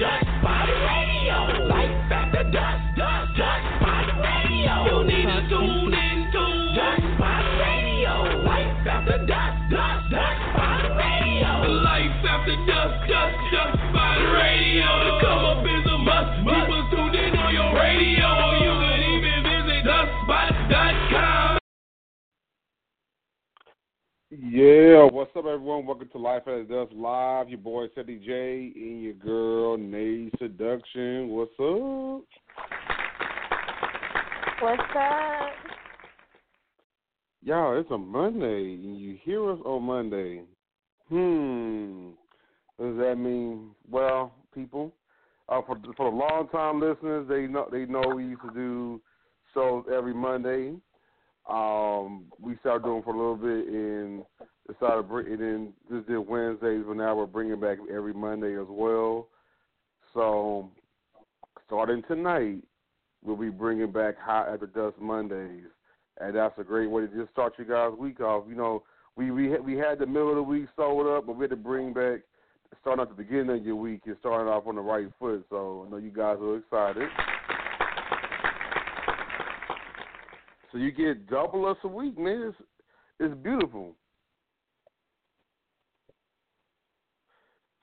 Dust Body Radio. Life after dust, dust, dust Body Radio. You need to tune in to Dust Body Radio. Life after dust, dust, dust Body Radio. Life after dust, dust, dust Yeah, what's up, everyone? Welcome to Life After Dusk Live. Your boy Ceddy J and your girl Nayy Seduction. What's up? What's up? Y'all, it's a Monday, and you hear us on Monday. Hmm. What does that mean? Well, people, uh, for for the long time listeners, they know they know we used to do shows every Monday. Um, we started doing for a little bit and decided bring and then just did Wednesdays, but now we're bringing back every Monday as well. So starting tonight, we'll be bringing back Hot After Dusk Mondays, and that's a great way to just start you guys' week off. You know, we we we had the middle of the week sold up, but we had to bring back starting at the beginning of your week and starting off on the right foot. So I know you guys are excited. So you get double us a week, man. It's, it's beautiful.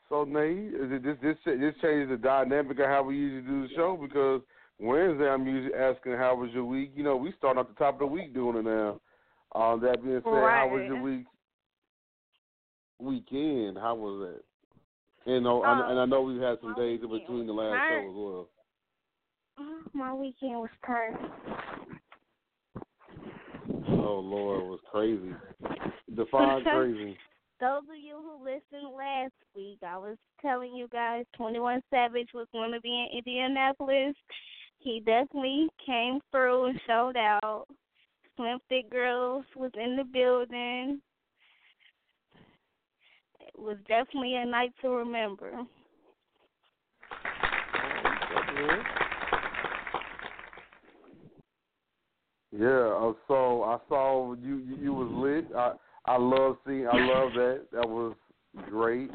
So Nate, is it this this this changes the dynamic of how we usually do the show because Wednesday I'm usually asking how was your week. You know, we start at the top of the week doing it now. Um, that being said, how was your week? Weekend, how was that? And, know, Um, and I know we've had some days in between the last show as well. My weekend was tired. Oh Lord, it was crazy. Define crazy. Those of you who listened last week, I was telling you guys 21 Savage was going to be in Indianapolis. He definitely came through and showed out. Slim Thick Girls was in the building. It was definitely a night to remember. Oh, Yeah, uh, so I saw you. You, you was lit. I I love seeing. I love that. That was great.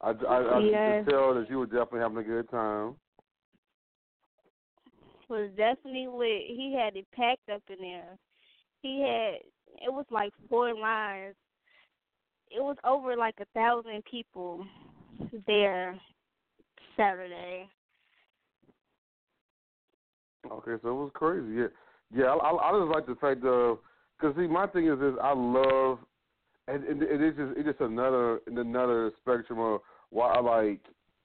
I I, I Yes. could tell that you were definitely having a good time. was definitely lit. He had it packed up in there. He had it was like four lines. It was over like a thousand people there Saturday. Okay, so it was crazy. Yeah, yeah. I I, just like the fact of because see, my thing is this: I love, and, and it is just it's just another another spectrum of why I like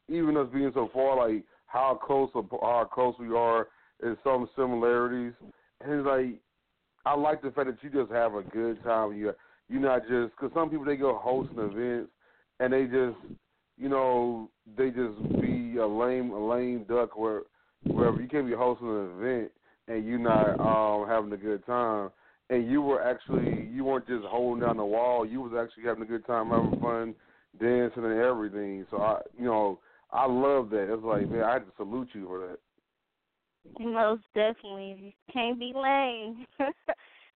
even us being so far, like how close how close we are in some similarities, and it's like I like the fact that you just have a good time. You you're not just because some people they go hosting events and they just you know they just be a lame a lame duck where wherever you can't be hosting an event and you're not um having a good time and you were actually you weren't just holding down the wall you was actually having a good time having fun dancing and everything so i you know i love that it's like man i have to salute you for that Most definitely. Can't be lame.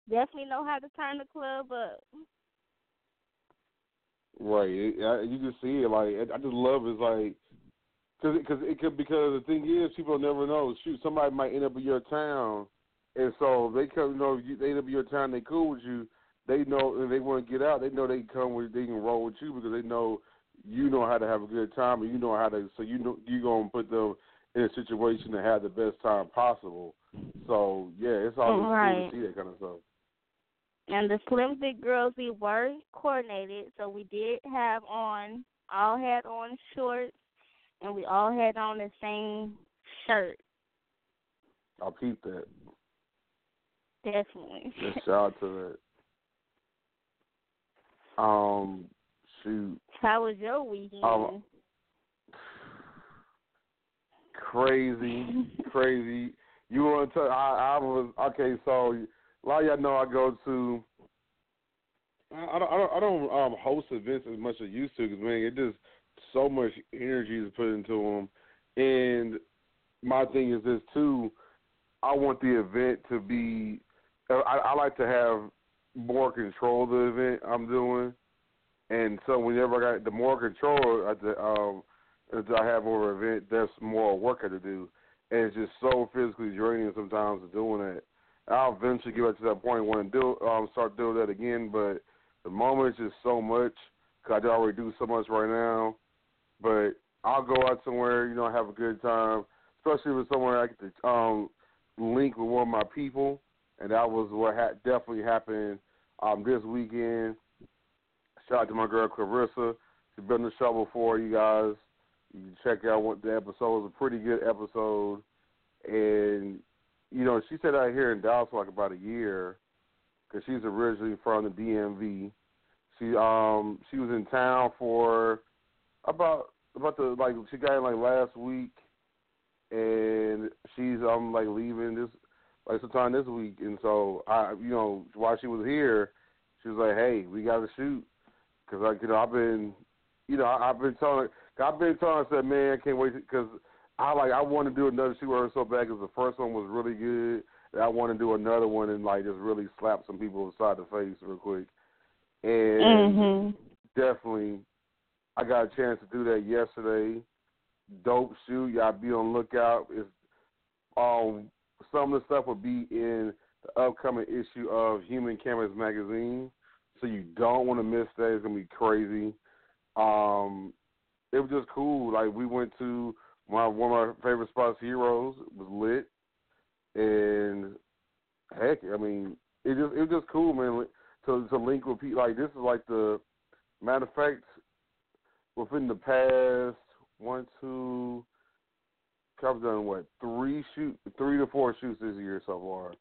definitely know how to turn the club up. right I, you can see it like i just love it. it's like Cause, cause it could because the thing is, people never know. Shoot, somebody might end up in your town, and so they come. You know, you, they end up in your town. They cool with you. They know, and they want to get out. They know they can come with. They can roll with you because they know you know how to have a good time, and you know how to. So you know you gonna put them in a situation to have the best time possible. So yeah, it's always cool Right. to see that kind of stuff. And the Slim Thick girls, we were coordinated, so we did have on, all had on shorts, and we all had on the same shirt. I'll keep that. Definitely. Let's shout out to that. Um, shoot. How was your weekend? Um, crazy, crazy. You want to? I, I was okay. So a lot of y'all know I go to. I I don't. I don't, I don't um, host events as much as I used to because man, it just so much energy is put into them. And my thing is this too. I want the event to be. I, I like to have more control of the event I'm doing, and so whenever I got the more control, I, um, I have over event, there's more work I have to do, and it's just so physically draining sometimes to doing that. I'll eventually get back to that point when I do um, start doing that again, but the moment is just so much because I already do so much right now. But I'll go out somewhere, you know, have a good time, especially it's somewhere I get to um, link with one of my people, and that was what ha- definitely happened um, this weekend. Shout out to my girl Clarissa. She's been in the show before, you guys. You can check out what the episode was a pretty good episode, and you know she said out here in Dallas for like about a year because she's originally from the DMV. She um she was in town for about about the like she got in like last week, and she's um like leaving this like sometime this week, and so I you know while she was here, she was like, hey, we got to shoot because like you know I've been you know I, I've been telling I've been telling her I said man I can't wait because I like I want to do another shoot with her so bad because the first one was really good. And I want to do another one and like just really slap some people inside the face real quick. And Mhm. definitely, I got a chance to do that yesterday. Dope shoot. Y'all be on lookout. It's um some of the stuff will be in the upcoming issue of Human Cameras magazine. So you don't want to miss that. It's gonna be crazy. Um, it was just cool. Like we went to my one of my favorite spots, Heroes. It was lit, and heck, I mean, it just it was just cool, man. To to link with people like this is like the matter of fact within the past one two. I've done what three shoot three to four shoots this year so far,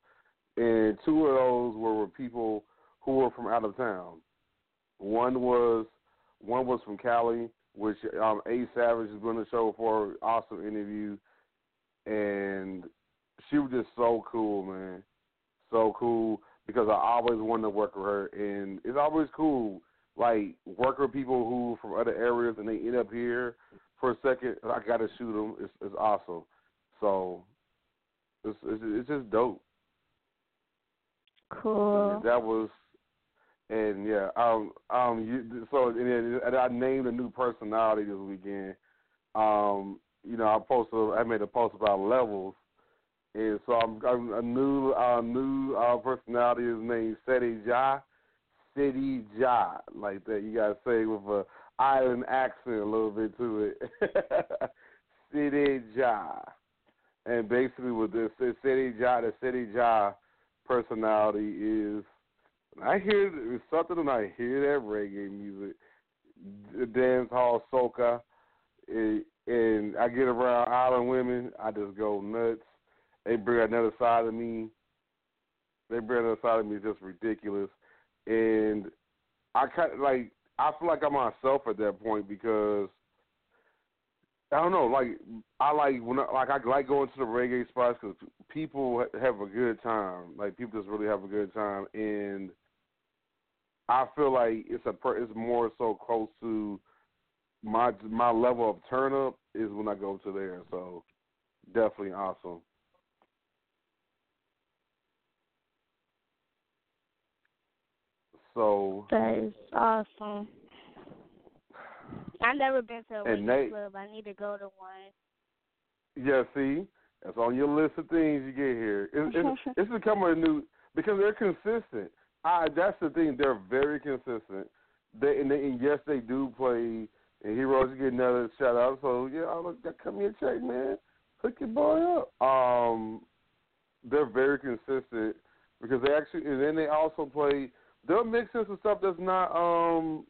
and two of those were with people who were from out of town. One was one was from Cali, which um, A Savage has been on the show for awesome interview, and she was just so cool, man, so cool because I always wanted to work with her, and it's always cool like worker people who from other areas and they end up here for a second. I got to shoot them. It's, it's awesome. So it's, it's it's just dope. Cool. That was, and yeah, um, um, you, so and, then, and I named a new personality this weekend. Um, you know, I posted, I made a post about levels, and so I'm, I'm a new, uh, new uh, personality is named Seti Ja, Seti Ja, like that. You gotta say with a island accent a little bit to it. Seti Ja, and basically with this Seti Ja, the Seti Ja personality is I hear something when I hear that reggae music, the dance hall soca, and I get around island women, I just go nuts. They bring another side of me. They bring another side of me just ridiculous, and I kind of like I feel like I'm myself at that point because I don't know. Like I like when I, like I like going to the reggae spots because people have a good time. Like people just really have a good time, and I feel like it's a it's more so close to my my level of turn up is when I go to there. So definitely awesome. So That is awesome. I've never been to a reggae club. I need to go to one. Yeah, see, that's on your list of things you get here. It's, it's, it's becoming a new because they're consistent. I that's the thing; they're very consistent. They and, they, and yes, they do play. And Heroes get another shout out. So yeah, I look, come here, check, man. Hook your boy up. Um, they're very consistent because they actually, and then they also play. They'll mix in some stuff that's not um,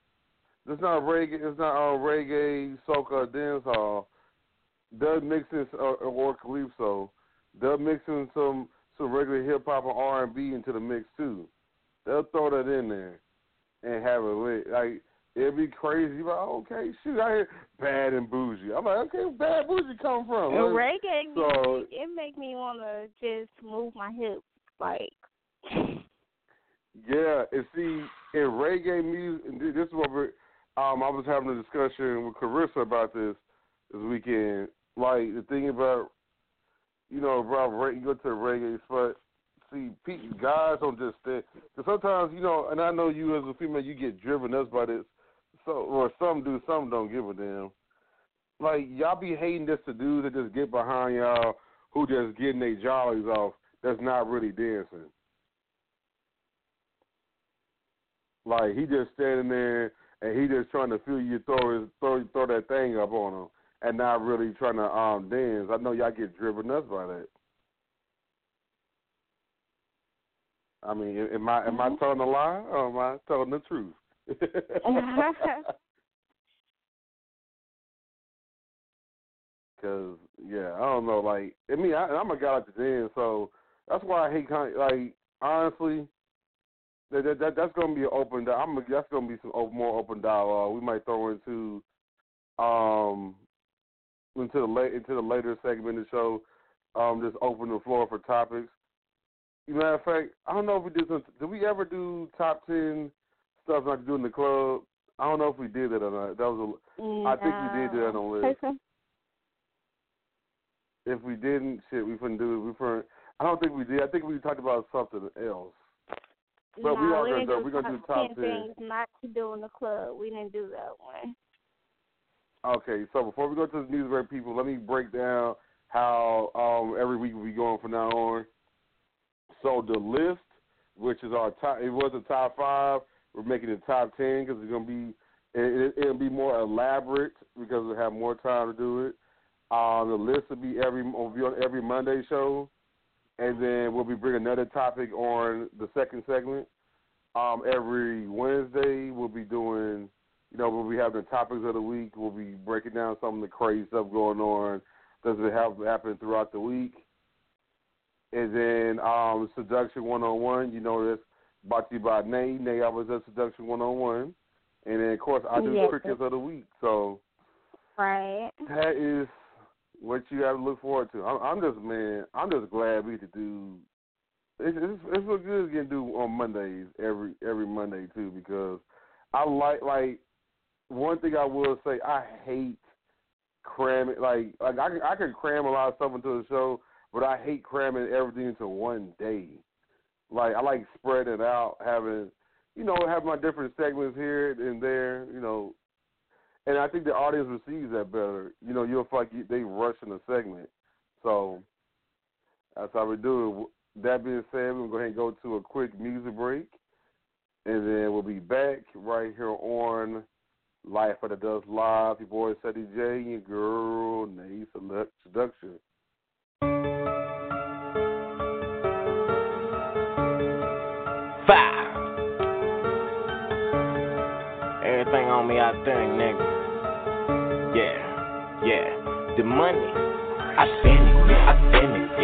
that's not reggae. It's not uh, reggae, soca, dancehall they'll mix in uh, or calypso. They'll mix in some some regular hip hop and R and B into the mix too. They'll throw that in there and have it lit. Like it'd be crazy. You're like, okay, shoot, I hear bad and bougie. I'm like, okay, bad bougie come from? Like, reggae so- music, it make me want to just move my hips. Like, Yeah, and see, in reggae music, this is what we're, um, I was having a discussion with Carissa about this this weekend. Like the thing about, you know, about you go to a reggae spot. See, pe- guys don't just stay. Cause sometimes, you know, and I know you as a female, you get driven us by this. So, or some do, some don't give a damn. like y'all be hating this to dudes that just get behind y'all who just getting their jollies off. That's not really dancing. Like he just standing there and he just trying to feel you throw his throw throw that thing up on him and not really trying to um dance. I know y'all get driven nuts by that. I mean, am I am I Mhm. telling a lie or am I telling the truth? Cause yeah, I don't know. Like, I mean, I, I'm a guy like to dance, so that's why I hate. Like, honestly, that, that, that that's gonna be an open. I'm that's gonna be some more open dialogue. We might throw into um into the late into the later segment of the show. Um, just open the floor for topics. Matter of fact, I don't know if we did some. Did we ever do top ten stuff like to do in the club? I don't know if we did it or not. That was a I think we did do that on the list. If we didn't, shit, we couldn't do it. We couldn't. I don't think we did. I think we talked about something else. But we are we gonna do- we're gonna do top top 10 10. things not to do in the club. We didn't do that one. Okay, so before we go to the news break, people, let me break down how um, every week we be going from now on. So the list, which is our top, it was a top five. We're making it top ten because it's gonna be it, it, it'll be more elaborate because we'll have more time to do it. Uh, the list will be every will be on every Monday show, and then we'll be bringing another topic on the second segment. Um, every Wednesday we'll be doing, you know, we'll be having the topics of the week. We'll be breaking down some of the crazy stuff going on that's been hap- happening throughout the week. And then um, Seduction 101, you know, that's brought to you by Nay. Nay always does Seduction 101. And then, of course, I do Yes. Crickets of the Week. So Right. that is what you have to look forward to. I'm, I'm just, man, I'm just glad we to do. It's it's, it's so good getting do on Mondays every every Monday too because I like like one thing I will say I hate cramming like like I can I can cram a lot of stuff into the show, but I hate cramming everything into one day. Like I like spreading it out, having you know have my different segments here and there, you know, and I think the audience receives that better. You know, you'll feel like they rushing a segment. So that's how we do it. That being said, we're going to go to a quick music break. And then we'll be back right here on Life After Dusk Live. Your boy, Ceddy J, and your girl, Nay Select Seduction. Five. Everything on me, I think, nigga. Yeah, yeah. The money, I spend it, I spend it,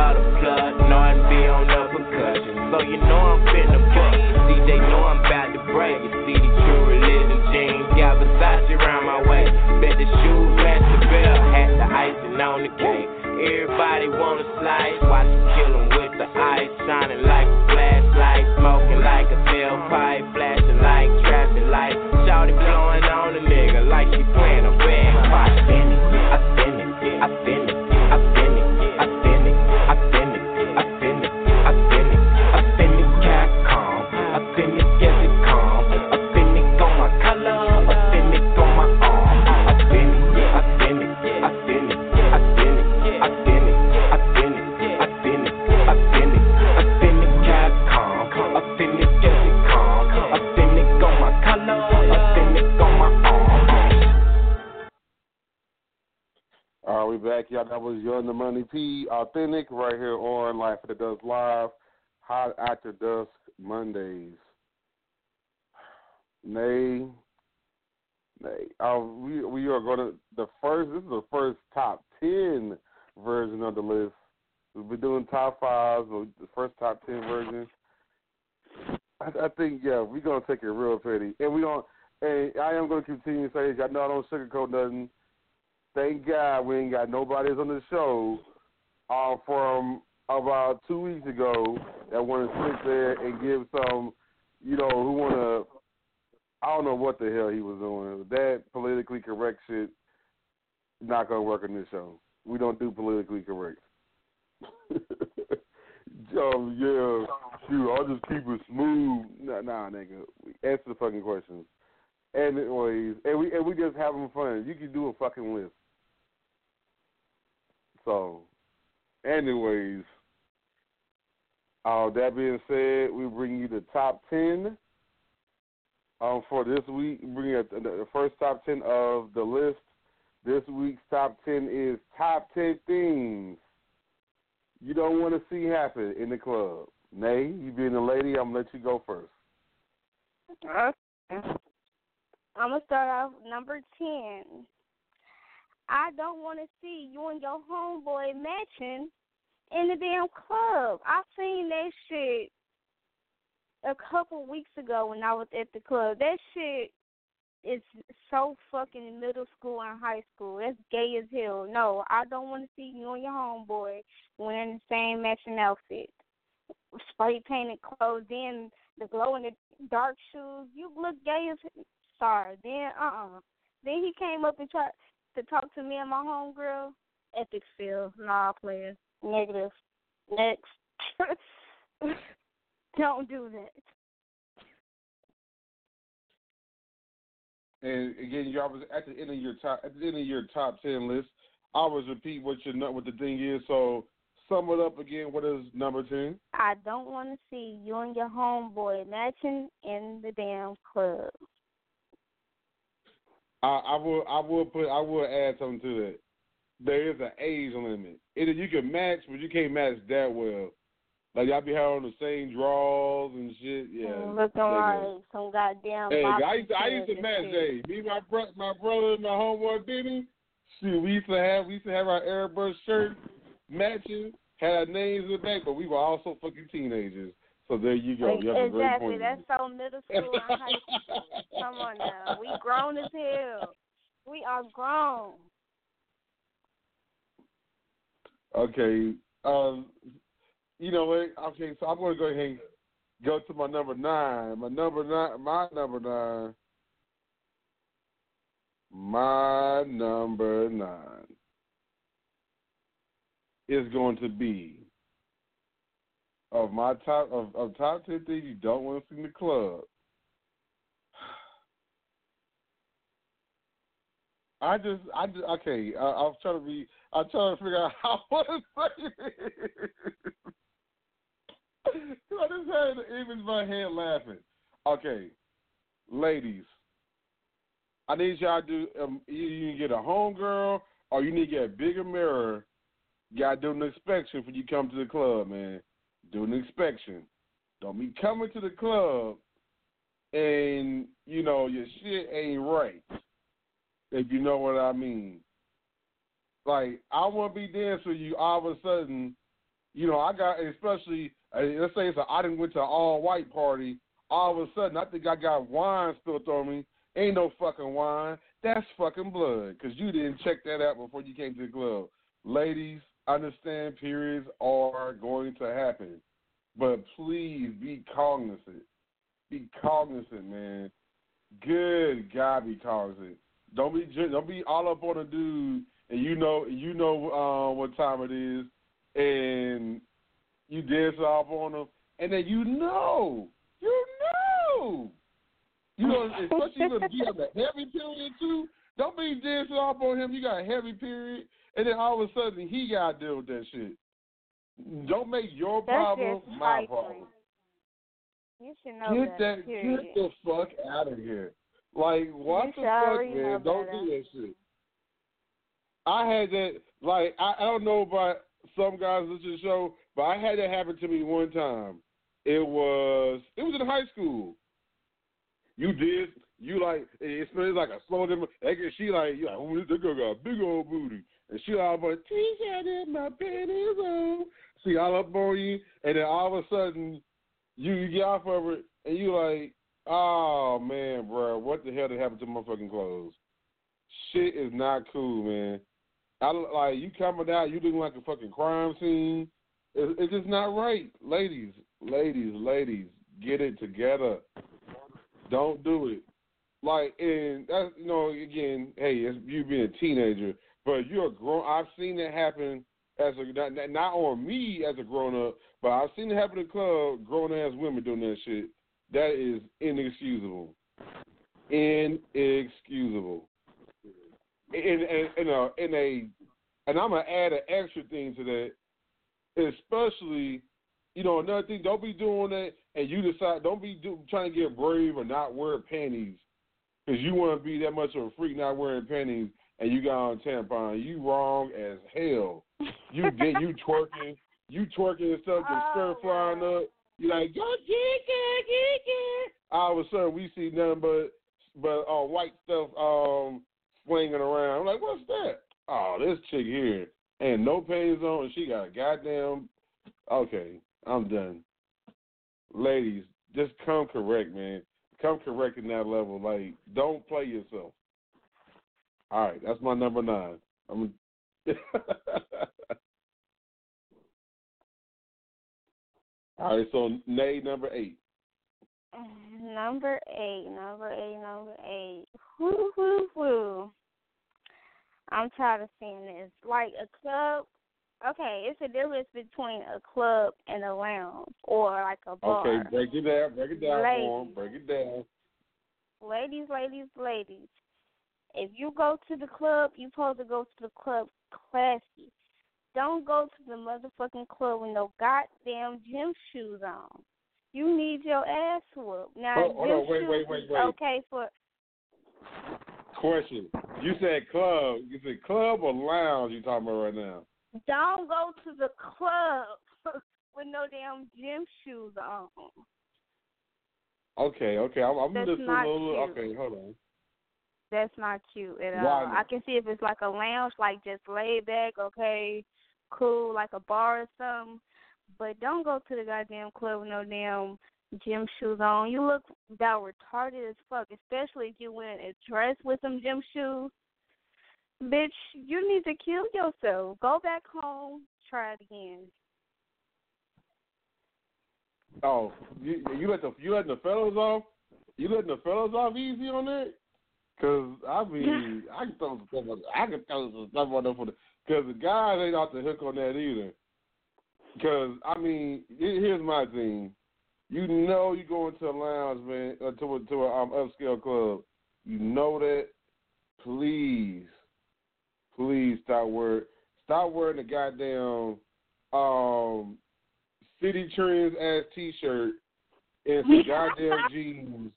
courtesy of the plug. Know I be on the percussion, so you know I'm finna buck. See, they know I'm about to break. You see the true religion jeans, got Versace around my waist. Bet the shoes match the belt, had the icing on the cake. Everybody wanna slice, watch you kill with the ice, shining like a flashlight, smoking like a That was Young the Money P, authentic, right here on Life After Dusk Live, Hot After Dusk Mondays. Nay, nay. Uh, we we are going to the first. This is the first top ten version of the list. We'll be doing top fives, but the first top ten version. I, I think yeah, we're gonna take it real petty, and we don't. And I am gonna continue to say. I know I don't sugarcoat nothing thank God we ain't got nobody on the show uh, from about two weeks ago that want to sit there and give some, you know, who want to. I don't know what the hell he was doing. That politically correct shit not gonna work on this show. We don't do politically correct. um, yeah, shoot, I'll just keep it smooth. Nah, nah, nigga. Answer the fucking questions. Anyways, and we and we just having fun. You can do a fucking list. So, anyways, uh, that being said, we bring you the top ten um, for this week. Bring you the, the first top ten of the list. This week's top ten is top ten things you don't want to see happen in the club. Nay, you being a lady, I'm gonna let you go first. Okay. I'm gonna start off number ten. I don't want to see you and your homeboy matching in the damn club. I seen that shit a couple weeks ago when I was at the club. That shit is so fucking middle school and high school. That's gay as hell. No, I don't want to see you and your homeboy wearing the same matching outfit. Spray painted clothes, then the glow in the dark shoes. You look gay as sorry. Then uh uh Then he came up and tried to talk to me and my homegirl. Epic fail. Nah, player. Negative. Next. Don't do that. And again, y'all was at the end of your top at the end of your top ten list. I always repeat what your nu- what the thing is. So sum it up again. What is number ten? I don't want to see you and your homeboy matching in the damn club. I, I will I will put I will add something to that. There is an age limit. Either you can match, but you can't match that well. Like y'all be having the same draws and shit. Yeah, Mm, looking like some goddamn. Hey, I used to, I used to match. Hey, me, my bro, my brother, and my homeboy Benny. Shoot, we used to have we used to have our Airbrush shirt matching, had our names in the back, but we were also fucking teenagers. So there you go. You have a great exactly. That's so middle school and high school. Come on now. We grown as hell. We are grown. Okay. Um, you know what? Okay, so I'm going to go ahead and go to my number nine. My number nine. My number nine. My number nine is going to be of my top of, of top ten things you don't want to see in the club. I just, I just, okay. I, I was trying to be, I'm trying to figure out how to say it. I just had the image my head laughing. Okay, ladies, I need y'all to do. Um, you, you get a homegirl, or you need to get a bigger mirror. You gotta do an inspection when you come to the club, man. Do an inspection. Don't be coming to the club and you know your shit ain't right. If you know what I mean. Like I want to be dancing you. All of a sudden, you know, I got especially uh, let's say it's a I didn't went to an all white party. All of a sudden, I think I got wine spilled on me. Ain't no fucking wine. That's fucking blood because you didn't check that out before you came to the club. Ladies, understand periods are going to happen, but please be cognizant. Be cognizant, man. Good God, be cognizant. Don't be don't be all up on a dude, and you know you know uh, what time it is, and you dance off on him, and then you know you know you know especially if you have a heavy period too. Don't be dancing off on him. You got a heavy period, and then all of a sudden he got to deal with that shit. Don't make your That's problem my problem. You should know Get that. that, period. get the fuck out of here. Like, what You the fuck, man? Don't better. do that shit. I had that, like, I, I don't know about some guys listen to the show, but I had that happen to me one time. It was, it was in high school. You did, you like, it smells like a slow them. She like, you like, oh, this girl got a big old booty. And she all about, t-shirt in my panties oh. on. See, all up on you, and then all of a sudden, you, you get off of it, and you like, oh man, bro, what the hell did happen to my fucking clothes? Shit is not cool, man. I look like you coming out, you looking like a fucking crime scene. It, it's just not right, ladies, ladies, ladies, get it together. Don't do it. Like, and that's you know, again, hey, it's you being a teenager, but you're a grown. I've seen that happen as a not, not on me as a grown up, but I've seen it happen in club. Grown ass women doing that shit. That is inexcusable. Inexcusable. In in, in a in a, and I'm gonna add an extra thing to that, especially. You know, another thing, don't be doing that and you decide, don't be do, trying to get brave or not wear panties because you want to be that much of a freak not wearing panties and you got on tampon. You wrong as hell. You get you twerking, you twerking and stuff, your skirt Oh, flying up. You like yo, get it, get it. All of a sudden we see nothing but but uh, white stuff um swinging around. I'm like, what's that? Oh, this chick here and no panties on, and she got a goddamn. Okay, I'm done. Ladies, just come correct, man. Come correct in that level. Like, don't play yourself. All right, that's my number nine. I'm. All right, so Nay number eight. Mm, number eight, number eight, number eight. Whoo, whoo, whoo. I'm tired of seeing this. Like a club. Okay, it's a difference between a club and a lounge or like a bar. Okay, break it down. Break it down. Ladies. Break it down. Ladies, ladies, ladies. If you go to the club, you're supposed to go to the club classy. Don't go to the motherfucking club with no goddamn gym shoes on. You need your ass whooped. Now, Hold- hold gym on, wait, wait, wait, wait. okay for Question. You said club. You said club or lounge? You talking about right now? Don't go to the club with no damn gym shoes on. Okay, okay. I'm, I'm just a little. cute. Okay, hold on. That's not cute at all. not? I can see if it's like a lounge, like just laid back, okay, cool, like a bar or something. But don't go to the goddamn club with no damn gym shoes on. You look about retarded as fuck, especially if you wearing a dress with some gym shoes. Bitch, you need to kill yourself. Go back home, try it again. Oh, you you let the you letting the fellas off? You letting the fellas off easy on that? Cause I mean, I can throw some stuff. On, I can throw some stuff on there for the. Cause the guys ain't off the hook on that either. Cause I mean, here- here's my thing. You know, you go into a lounge, man, uh, to a to a um, upscale club. You know that. Please, please stop wearing stop wearing the goddamn um Citi Trends ass t shirt and some goddamn jeans.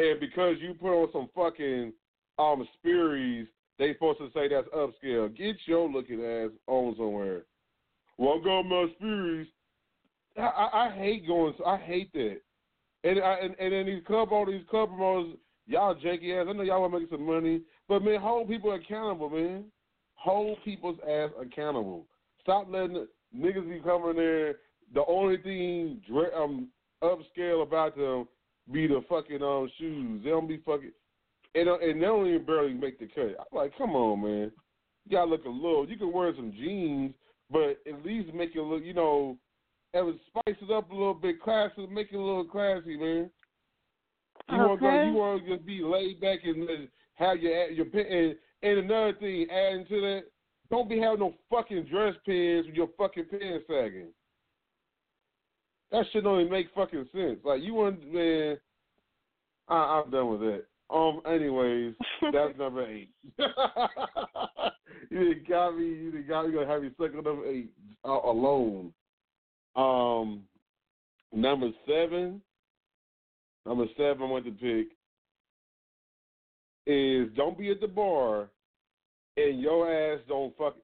And because you put on some fucking um Sperry's, they supposed to say that's upscale. Get your looking ass on somewhere. Well, I got my Sperry's. I, I, I hate going. I hate that. And I, and and then these club all these club promoters, y'all janky ass. I know y'all want to make some money, but man, hold people accountable, man. hold people's ass accountable. Stop letting niggas be coming there. The only thing um upscale about them be the fucking um shoes. They don't be fucking and uh, and they don't even barely make the cut. I'm like, come on, man. You gotta look a little. You can wear some jeans, but at least make it look. You know, and spice it up a little bit, classy. Make it a little classy, man. You want to Okay. you want to just be laid back and have your your pen. And, and another thing, adding to that, don't be having no fucking dress pins with your fucking pants sagging. That shit don't even make fucking sense. Like you want, man. I, I'm done with that. Um. Anyways, that's number eight. you done got me. You done got me. Gonna have me stuck on number eight uh, alone. Um. Number seven. Number seven. I want to pick is don't be at the bar and your ass don't fuck.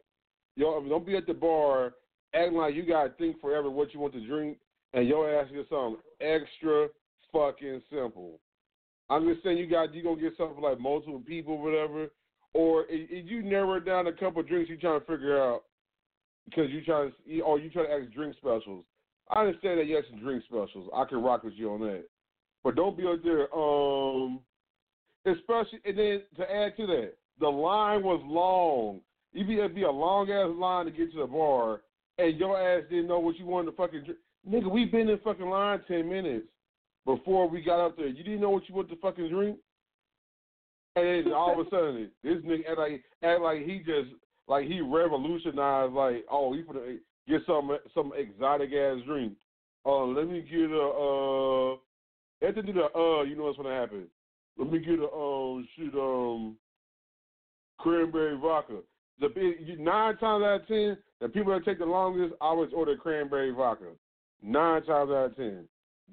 Yo, don't be at the bar acting like you gotta think forever what you want to drink, and your ass get something extra fucking simple. I'm just saying you got you gonna get something like multiple people, whatever, or if if you narrow down a couple drinks you trying to figure out because you trying to or you trying to ask drink specials. I understand that you ask drink specials. I can rock with you on that, but don't be out there. Um, especially and then to add to that, the line was long. It'd be, it'd be a long ass line to get to the bar, and your ass didn't know what you wanted to fucking drink. Nigga, we been in fucking line ten minutes before we got up there. You didn't know what you wanted to fucking drink, and then all of a sudden this nigga act like act like he just like he revolutionized like oh he finna get some some exotic ass drink. Uh, let me get a uh. After do the uh, you know what's gonna happen. Let me get a um shit um cranberry vodka. The nine times out of ten, the people that take the longest always order cranberry vodka. Nine times out of ten,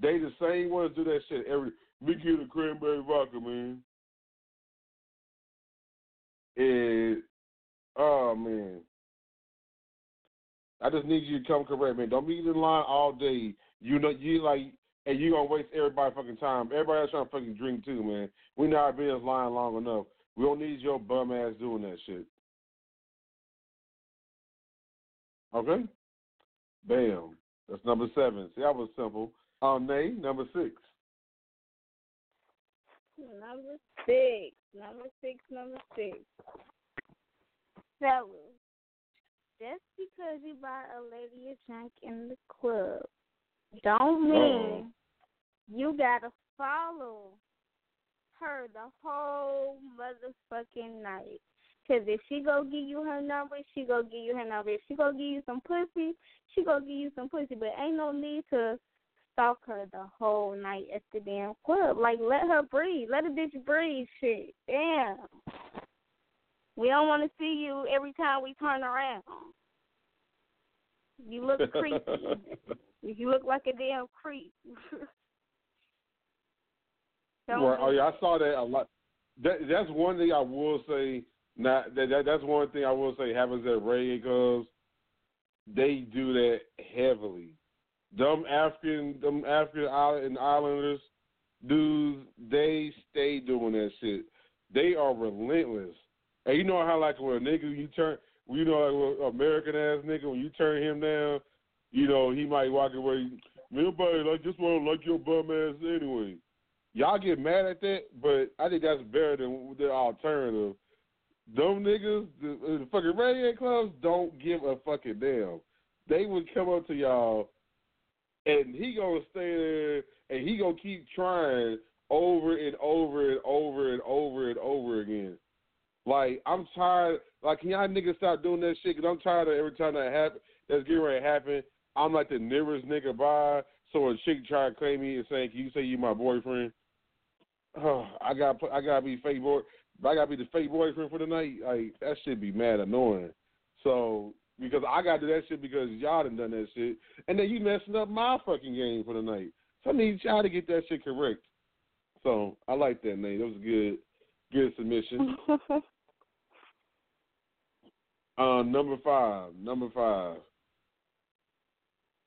they the same ones do that shit every. Me get a cranberry vodka, man. And oh man, I just need you to come correct, man. Don't be in line all day. You know you like and you gonna waste everybody fucking time. Everybody else trying to fucking drink too, man. We not been in line long enough. We don't need your bum ass doing that shit. Okay? Bam. That's number seven. See, that was simple. Um, Nay, number six. Number six. Number six. Number six. Fellas, just because you buy a lady a drink in the club, don't mean you gotta follow her the whole motherfucking night. Cause if she go give you her number, she go give you her number. If she go give you some pussy, she go give you some pussy. But ain't no need to stalk her the whole night at the damn club. Like let her breathe. Let a bitch breathe. Shit. Damn. We don't want to see you every time we turn around. You look creepy. you look like a damn creep. Well, oh yeah, I saw that a lot. That that's one thing I will say. Not that, that that's one thing I will say happens at Ray because they do that heavily. Them African, them African island islanders, dudes, they stay doing that shit. They are relentless. And you know how like when a nigga you turn, you know like American ass nigga when you turn him down, you know he might walk away. Nobody like just want to like your bum ass anyway. Y'all get mad at that, but I think that's better than the alternative. Them niggas, the, uh, the fucking reggae clubs don't give a fucking damn. They would come up to y'all, and he gonna stay there, and he gonna keep trying over and over and over and over and over again. Like I'm tired. Like can y'all niggas stop doing that shit? Cause I'm tired of every time that happen. That's getting ready to happen. I'm like the nearest nigga by. So a chick try to claim me and saying, "Can you say you my boyfriend?" Oh, I got I gotta be fake boy. I gotta be the fake boyfriend for the night. Like that should be mad annoying. So because I gotta do that shit because y'all done done that shit, and then you messing up my fucking game for the night. So I need y'all to get that shit correct. So I like that, Nate. That was a good, good submission. Uh, number five. Number five.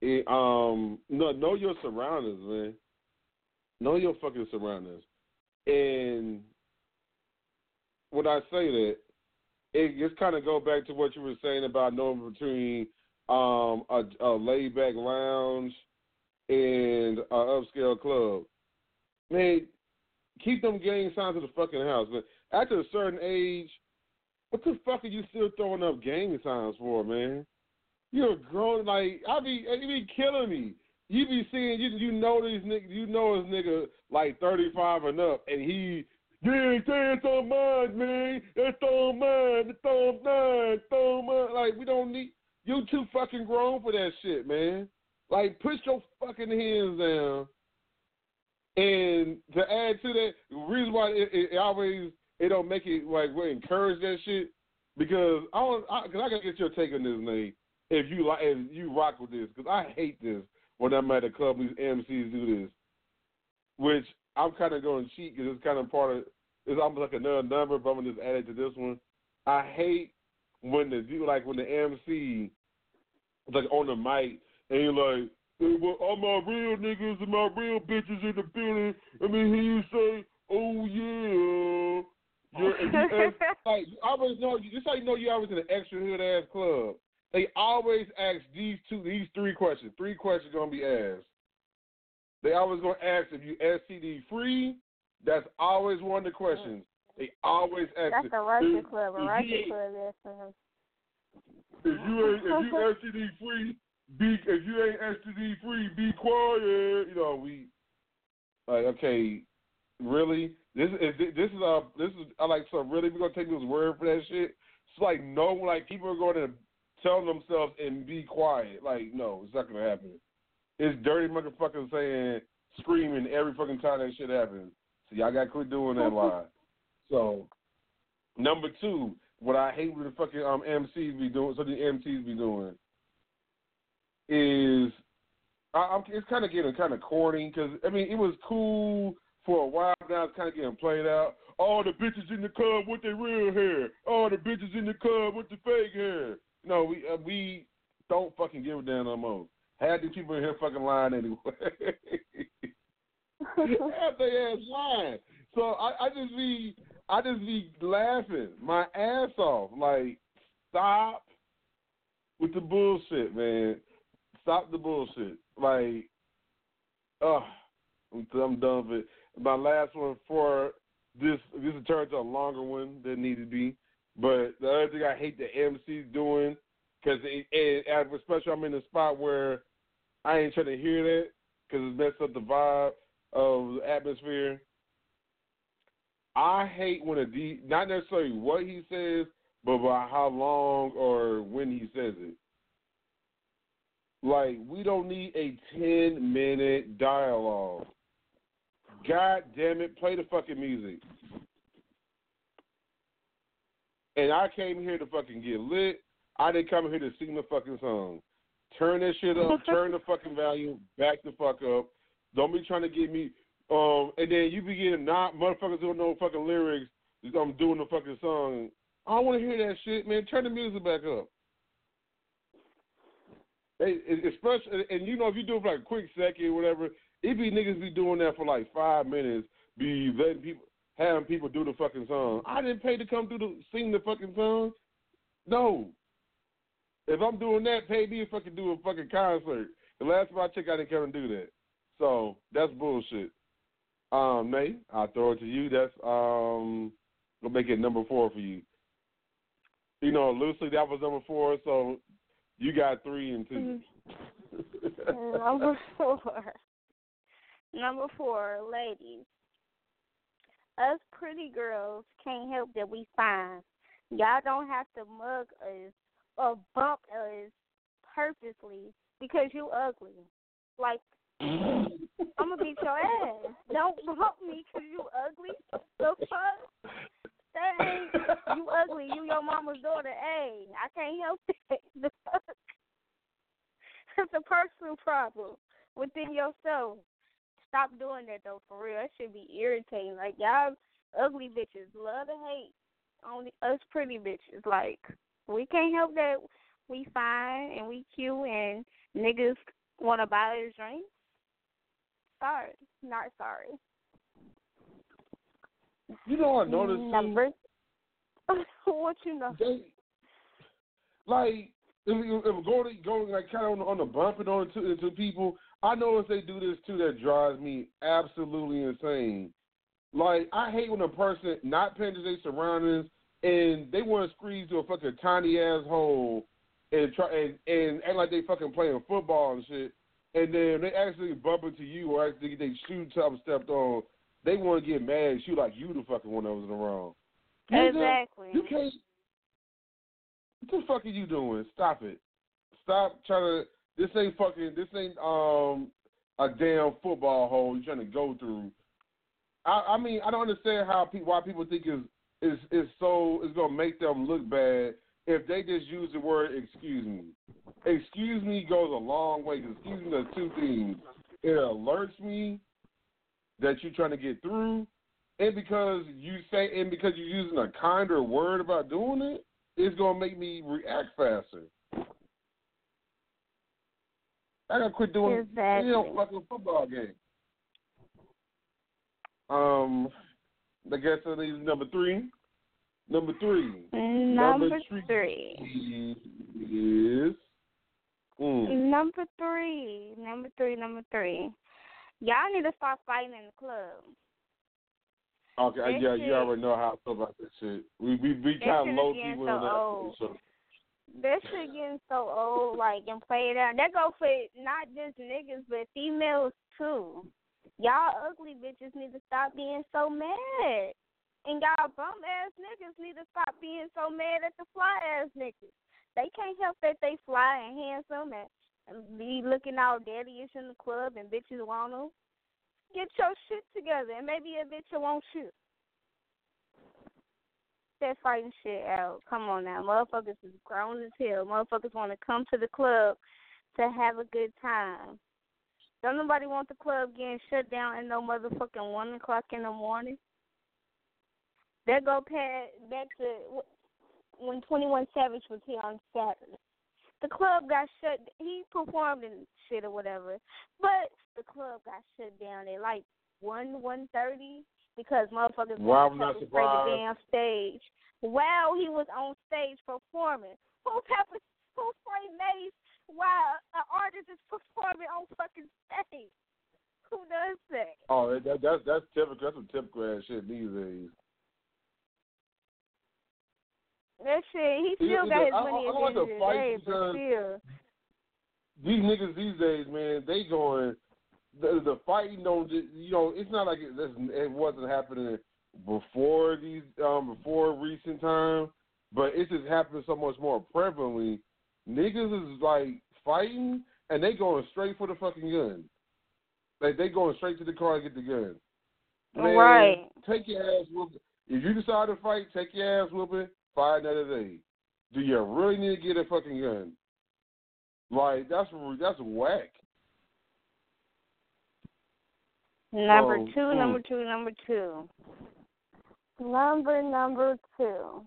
It, um, no, know your surroundings, man. Know your fucking surroundings. And when I say that, it just kind of go back to what you were saying about knowing between um, a, a laid back lounge and an upscale club. Man, keep them gang signs to the fucking house. But after a certain age, what the fuck are you still throwing up gang signs for, man? You're grown. Like I be, you be killing me. You be seeing, you you know these niggas, you know this nigga like 35 and up, and he it's on mine, man. It's all mine. It's all mine. It's on mine. Like we don't need you too fucking grown for that shit, man. Like put your fucking hands down. And to add to that, the reason why it, it always it don't make it like we encourage that shit because I want I, I gotta get your take on this, Nate. If you like, if you rock with this, because I hate this when I'm at a club. These MCs do this, which I'm kind of going to cheat because it's kind of part of it's almost like another number, but I'm gonna just add it to this one. I hate when the like when the MC is like on the mic and you're like, hey, well, all my real niggas and my real bitches in the building. I mean, he you say, oh yeah. And you ask, like you always know. This how you know you always in an extra hood ass club. They always ask these two, these three questions. Three questions gonna be asked. They always gonna ask if you STD free. That's always one of the questions. They always ask. That's it. a Russian If- club. A if Russian you- club. That's If you ain't if you STD free, be if you ain't STD free, be quiet. You know we like okay, really? This is this is uh this is I like so really we gonna take this word for that shit. It's like no like people are going to tell themselves and be quiet. Like no, it's not gonna happen. It's dirty motherfuckers saying screaming every fucking time that shit happens. So y'all gotta quit doing that line. So number two, what I hate with the fucking um MCs be doing, so the MCs be doing, is I, I'm, it's kind of getting kind of corny because I mean it was cool for a while. Now it's kind of getting played out. All the bitches in the club with their real hair. All the bitches in the club with the fake hair. No, we uh, we don't fucking give a damn no more. Had these people in here fucking lying anyway. Half their ass lying. So I, I just be I just be laughing my ass off. Like, stop with the bullshit, man. Stop the bullshit. Like, uh I'm, I'm done with it. My last one for this this will turn to a longer one than needed to be. But the other thing I hate the MC's doing because especially I'm in a spot where I ain't trying to hear that because it messed up the vibe of the atmosphere. I hate when a D, not necessarily what he says, but by how long or when he says it. Like, we don't need a 10 minute dialogue. God damn it, play the fucking music. And I came here to fucking get lit. I didn't come here to sing the fucking song. Turn that shit up. turn the fucking volume back the fuck up. Don't be trying to get me. Um, and then you be getting not motherfuckers don't know fucking lyrics. I'm doing the fucking song. I don't want to hear that shit, man. Turn the music back up. They, especially, and you know, if you do it for like a quick second, or whatever, it be niggas be doing that for like five minutes, be letting people, having people do the fucking song. I didn't pay to come do the sing the fucking song. No. If I'm doing that, pay me to fucking do a fucking concert. The last time I checked, I didn't come and do that. So that's bullshit. Um, Nate, I'll throw it to you. That's um, gonna make it number four for you. You know, loosely that was number four, so you got three and 2 Number four. Number four, ladies. Us pretty girls can't help that we fine. Y'all don't have to mug us or bump us purposely because you ugly. Like, I'm gonna beat your ass. Don't bump me because you ugly. The fuck? That ain't you ugly. You your mama's daughter. Hey, I can't help it. The fuck? It's a personal problem within yourself. Stop doing that though, for real. That should be irritating. Like y'all ugly bitches love to hate on us pretty bitches. Like we can't help that we fine and we cute and niggas want to buy us drinks. Sorry, not sorry. You know, I noticed too, Number what you know? They like if, if going going like kind of on, on the bumping on into, into people. I notice they do this too. That drives me absolutely insane. Like I hate when a person not paying to their surroundings and they want to squeeze to a fucking tiny ass hole and try and, and act like they fucking playing football and shit. And then they actually bump into you or actually they shoe top stepped on. They want to get mad at you like you the fucking one that was in the wrong. Nigga, Exactly. You can't. What the fuck are you doing? Stop it. Stop trying to. This ain't fucking. This ain't um a damn football hole you're trying to go through. I, I mean, I don't understand how people why people think is is is so is gonna make them look bad if they just use the word excuse me. Excuse me goes a long way. Excuse me does two things. It alerts me that you're trying to get through, and because you say and because you're using a kinder word about doing it, it's gonna make me react faster. I gotta quit doing Exactly. you know fucking football game. Um, I guess that is number three. Number three. Number three three. is mm, Number three. Number three. Number three. Y'all need to stop fighting in the club. okay. That yeah, shit- you already know how I feel about this shit. We we we kind of low key so on that. old. So, That shit getting so old, like, and played out. That go for not just niggas, but females too. Y'all ugly bitches need to stop being so mad. And y'all bum ass niggas need to stop being so mad at the fly ass niggas. They can't help that they fly and handsome and, and be looking all daddy-ish in the club and bitches want want 'em. Get your shit together and maybe a bitch want you. That fighting shit out. Come on now. Motherfuckers is grown as hell. Motherfuckers want to come to the club to have a good time. Don't nobody want the club getting shut down at no motherfucking one o'clock in the morning. That go past back to wh- when Twenty One Savage was here on Saturday. The club got shut. He performed and shit or whatever, but the club got shut down at like one one thirty because motherfuckers Wow, wanted I'm to damn stage while he was on stage performing. Who pepper who spray mace while an artist is performing on fucking stage? Who does that? oh, that, that, that's that's typical. That's some typical ass shit these days. That shit, he still got his money at the end of the the day, but still. these niggas these days, man, they going the the fighting don't just you know it's not like it, this- it wasn't happening before these um before recent time, but it's just happening so much more prevalently. Niggas is like fighting and they going straight for the fucking gun. Like they going straight to the car and get the gun. Man, Right. Take your ass whooping. If you decide to fight, take your ass whooping. Fight another day. Do you really need to get a fucking gun? Like that's that's whack. Number So, two, hmm. number two, number two. Number number two.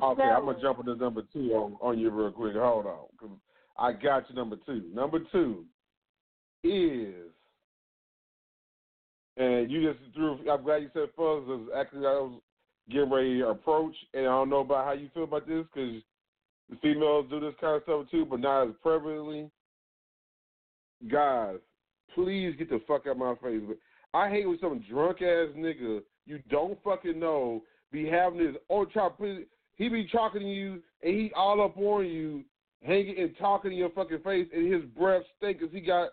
Okay, I'm gonna jump into number two on, on you real quick. Hold on, 'cause I got you. Number two. Number two is, and you just threw. I'm glad you said fuzz. Actually, I was getting ready to approach, and I don't know about how you feel about this because females do this kind of stuff too, but not as prevalently. Guys, please get the fuck out of my face. But I hate when some drunk ass nigga you don't fucking know be having this oh try put he be talking to you and he all up on you, hanging and talking in your fucking face, and his breath stink because he got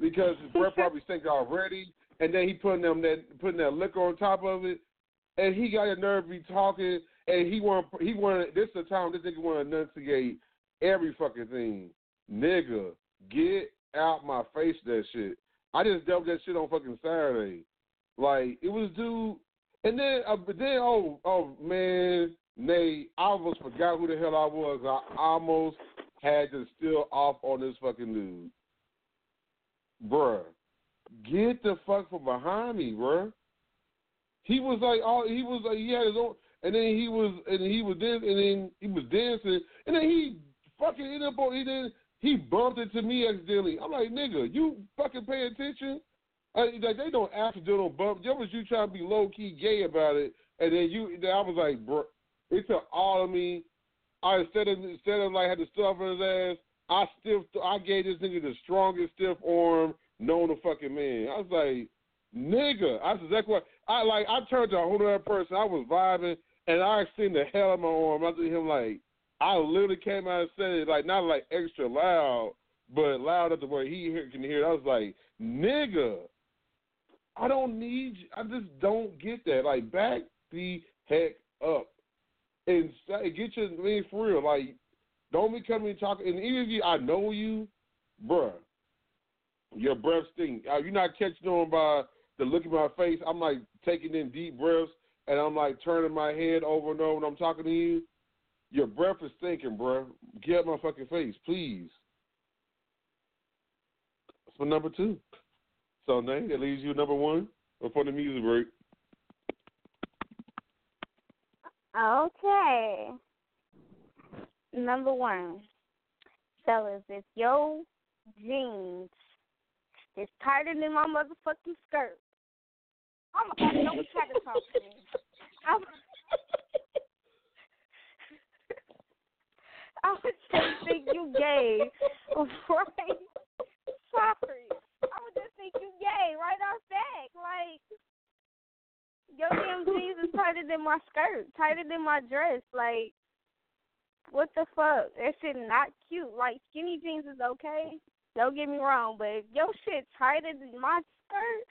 because his breath probably stink already, and then he putting them that putting that liquor on top of it, and he got a nerve be talking, and he want he want this is the time this nigga want to enunciate every fucking thing, nigga, get out my face that shit. I just dealt that shit on fucking Saturday, like it was dude, and then uh, then oh oh man. Nay, I almost forgot who the hell I was. I almost had to steal off on this fucking dude. Bruh, get the fuck from behind me, bruh. He was like, oh, he was like, he had his own, and then he was, and he was dancing, and then he was dancing, and then he fucking ended up on, he then he bumped into me accidentally. I'm like, nigga, you fucking pay attention? Uh, like they don't accidental bump. That was you trying to be low key gay about it, and then you, then I was like, bro, it took all of me. I instead of instead of like had to stuff his ass, I stiff I gave this nigga the strongest stiff arm known to fucking man. I was like, nigga, I said exactly what I like. I turned to a whole other person. I was vibing, and I seen the hell of my arm. I at him like I literally came out and said it like not like extra loud, but loud at the way he hear- can hear. it. I was like, nigga, I don't need. I just don't get that. Like back the heck up and get your I mean for real. Like don't be coming and talking. And even if you, I know you, bruh, your breath stink. Uh, You're not catching on by the look in my face. I'm like taking in deep breaths, and I'm like turning my head over and over when I'm talking to you. Your breath is stinking, bro. Get out my fucking face, please. My number two. So, Nate, that leaves you number one before the music break. Okay. Number one. Fellas, if your jeans is tighter than my motherfucking skirt, I'm gonna don't try to talk to me. I'm I would just think you gay, right? Sorry. I would just think you gay right off back. Like, your damn jeans is tighter than my skirt, tighter than my dress. Like, what the fuck? That shit not cute. Like, skinny jeans is okay. Don't get me wrong, but if your shit tighter than my skirt,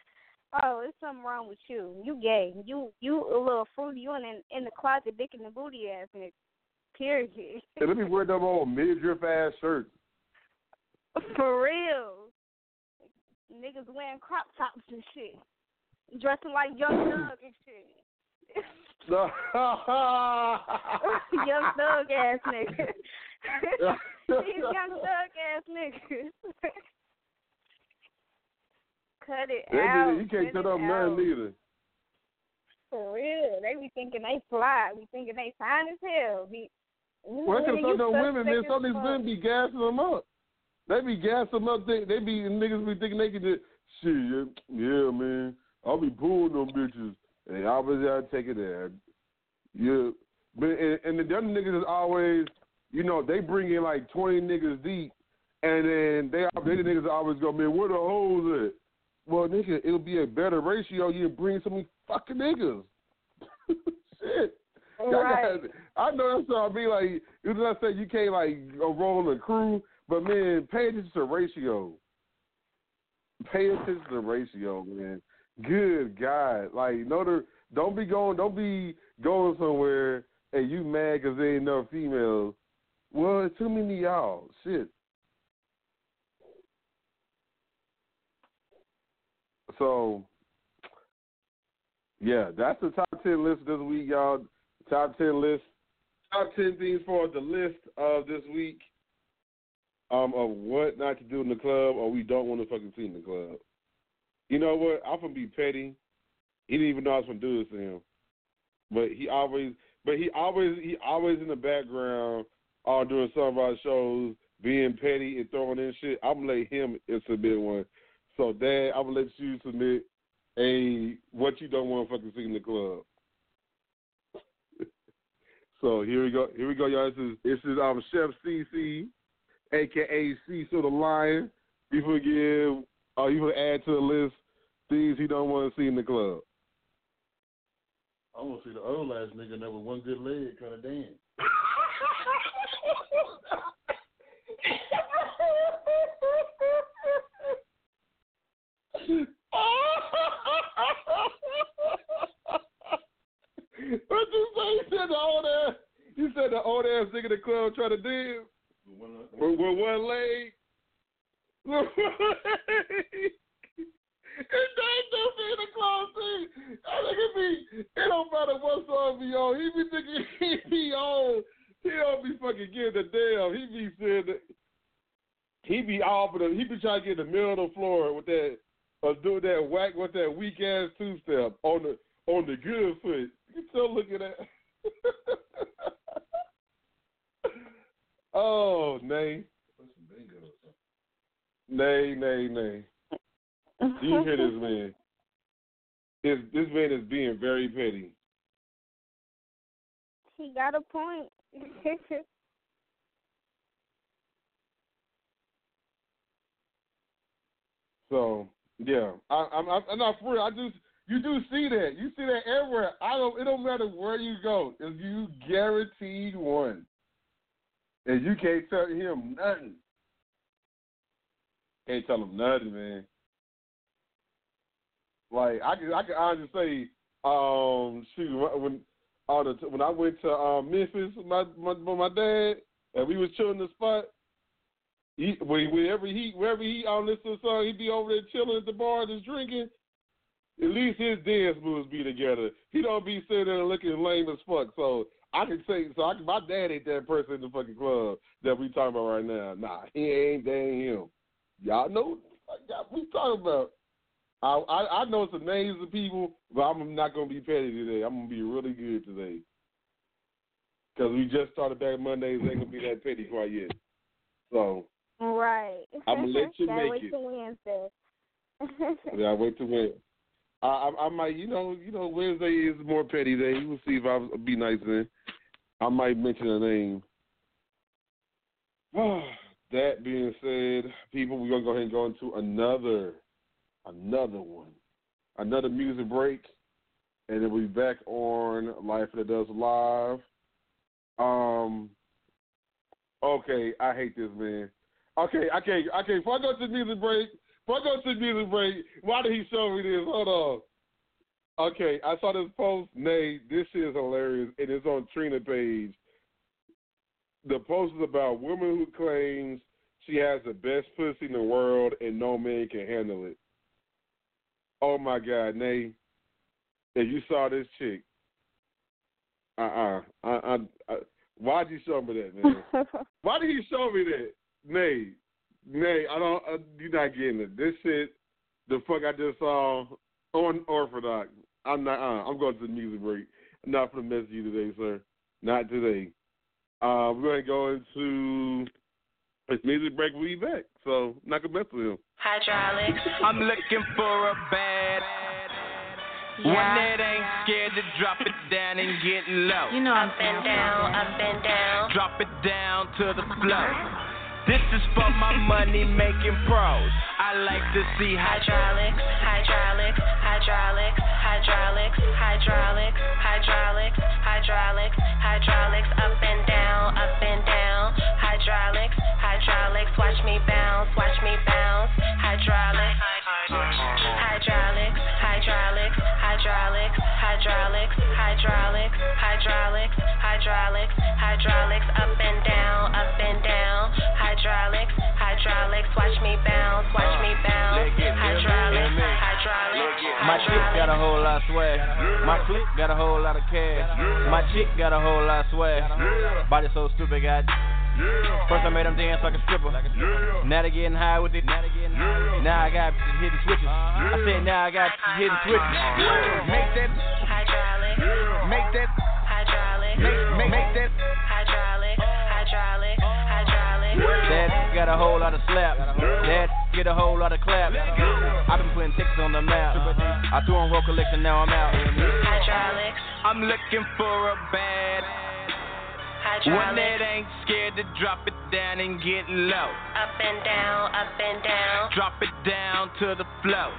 oh, there's something wrong with you. You gay. You you a little fruity. You in in the closet, dick in the booty ass nigga. Period. Hey, let me wear them old midriff ass shirts. For real. Niggas wearing crop tops and shit. Dressing like Young Thug and shit. No. young Thug ass nigga. These young Thug ass niggas. Cut it They out. did. You can't cut up out. nothing either. For real. They be thinking they fly. Be thinking they fine as hell. Be, Well, because you some women, man, some of these women be gassing them up. They be gassing them up. They, they be niggas be thinking they can just shit. Yeah, man. I'll be pulling them bitches, and obviously I take it there. Yeah, but and, and the other niggas is always, you know, they bring in like twenty niggas deep, and then they they the niggas always go, man, where the hoes at? Well, nigga, it'll be a better ratio. You bring so many fucking niggas. Shit. Right. got- I know that's what I be like. You know what I say? You can't like roll a crew, but man, pay attention to ratio. Pay attention to ratio, man. Good God, like no, the, don't be going, don't be going somewhere and you mad because there ain't enough females. Well, it's too many of y'all. Shit. So, yeah, that's the top ten list this week, y'all. Top ten list. Top ten things for the list of this week. Um, of what not to do in the club or we don't want to fucking see in the club. You know what? I'm gonna be petty. He didn't even know I was gonna do this to him, but he always, but he always, he always in the background, all doing some of our shows, being petty and throwing in shit. I'm gonna let him submit one. So, Dad, I'm gonna let you submit a what you don't want to fucking see in the club. so here we go. Here we go, y'all. This is this is um Chef CC, aka C so the Lion. You forgive. Oh, you want to add to the list things he don't want to see in the club. I want to see the old ass nigga that with one good leg trying to dance. what you say? You said the old ass. You said the old ass nigga in the club trying to dance With one, with, with one leg. It ain't no in the club. I think it be. It don't matter what song be on. He be thinking he be on. He don't be fucking getting the damn. He be saying that. He be off of the. He be trying to get in the middle of the floor with that. Or doing that whack with that weak ass two step on the on the good foot. You still looking at. oh, nay, Put some bingo or something. nay, nay, nay. Do you hear this man? This this man is being very petty. he got a point. So yeah, I, I'm I'm not for real. I just you do see that. You see that everywhere. I don't. It don't matter where you go. If you guaranteed one, and you can't tell him nothing. Can't tell him nothing, man. Like I can, I can honestly say, um, shoot, when all the when I went to um, Memphis my, my my dad, and we was chilling the spot. He, whenever he, wherever he on this song, he be over there chilling at the bar, just drinking. At least his dance moves be together. He don't be sitting there looking lame as fuck. So I can say, so I can, my dad ain't that person in the fucking club that we talking about right now. Nah, he ain't. Ain't him. Y'all know what we talking about. I, I I know some names of people, but I'm not gonna be petty today. I'm gonna be really good today. Cause we just started back Mondays, ain't gonna be that petty quite yet. So right. I'm gonna let you make wait it. till Wednesday. Yeah, I wait to win. I, I I might, you know, you know, Wednesday is more petty day. We'll see if I'll be nice then. I might mention a name. that being said, people, we're gonna go ahead and go into another, another one, another music break, and then we'll be back on Life After Dusk Live. Um. Okay, I hate this man. Okay, I can't. I can't. Before I go to the music break, before I go to the music break, why did he show me this? Hold on. Okay, I saw this post. Nay, this is hilarious. It is on Trina page. The post is about woman who claims she has the best pussy in the world and no man can handle it. Oh my God, Nay! If you saw this chick, uh uh-uh. uh, I, I, why'd you show me that, man? Why did he show me that? Nay, nay, I don't. Uh, you're not getting it. This shit, the fuck I just saw unorthodox. I'm not. Uh, I'm going to the music break. I'm Not for the mess you today, sir. Not today. Uh, we're going to go into this music break. We'll be back. So not gonna mess with him. Hydraulics. I'm looking for a bad one that ain't scared to drop it down and get low. You know I'm up and down, up and down. Drop it down to the floor. This is for my money making pros. I like to see Hydraulics, hydraulics, hydraulics, hydraulics, hydraulics, hydraulics, hydraulics, chick got a whole lot of swag. My clique got a whole lot of cash. My chick got a whole lot of swag. Body so stupid, God. First I made them dance like a stripper. like Now they getting high with it. Now I got to hit the switches. I said now I got the switches. Make that, hydraulics, make that, hydraulic. make, make, make that. hydraulic. hydraulics, hydraulics. That got a whole lot of slap. That get a whole lot of clap. I've been putting ticks on the map. I threw on roll collection, now I'm out. Hydraulics, I'm looking for a bad one that ain't scared to drop it down and get low. up and down, up and down. Drop it down to the floor.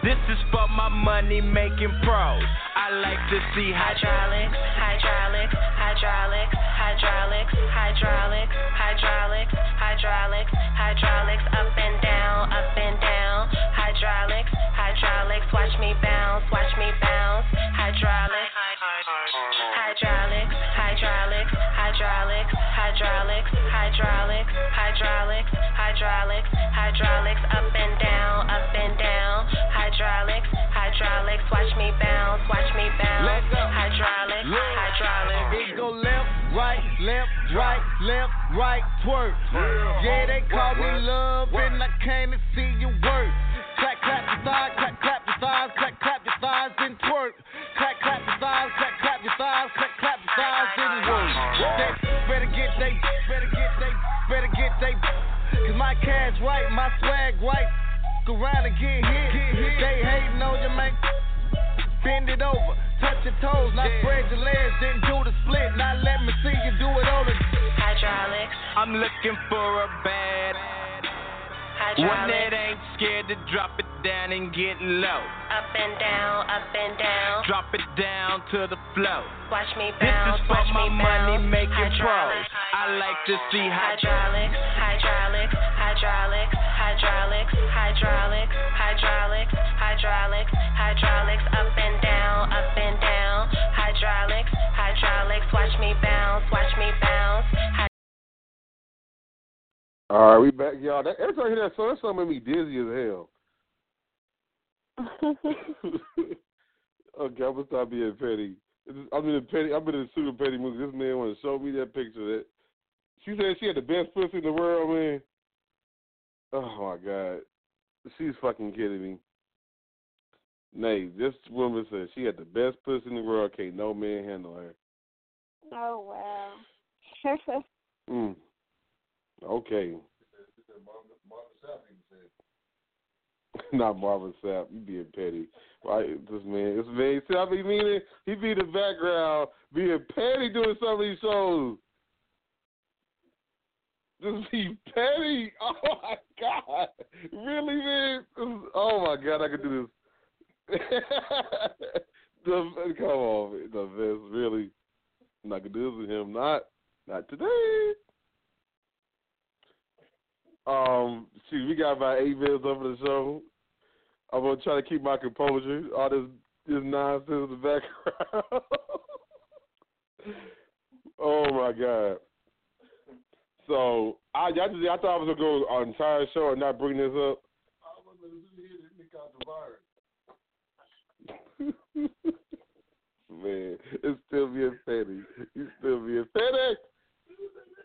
This is for my money making pros. I like to see Hydraulics, hydraulics, hydraulics, hydraulics, hydraulics, hydraulics, hydraulics, hydraulics, up Watch me This is for watch my money making pros. I like to see hydraulics, hydraulics, hydraulics, hydraulics, hydraulics, hydraulics, hydraulics, hydraulics, up and down, up and down. Hydraulics, hydraulics, watch me bounce, watch me bounce. All right, we back, y'all. That, every time I hear that song, that song make me dizzy as hell. okay, I'm gonna stop being petty. Is- I'm in a petty. I'm in a super petty mood. This man want to show me that picture. That she said she had the best pussy in the world, man. Oh my god, she's fucking kidding me. Nay, this woman said she had the best pussy in the world. Can't no man handle her. oh wow. Mm. Okay. Not Marvin Sapp. You being petty. Right? This man, this man, see, I be meaning he be the background being petty doing some of these shows. Just be petty. Oh my god. Really, man? Oh my god, I could do this. the, come on, man. the best, really. I'm not gonna do this with him. Not, not today. Um, shoot, we got about eight minutes up for the show. I'm gonna try to keep my composure. All this this nonsense in the background. oh my god. So I, I just I thought I was gonna go on entire show and not bring this up. Man, it's still being petty. You still being petty.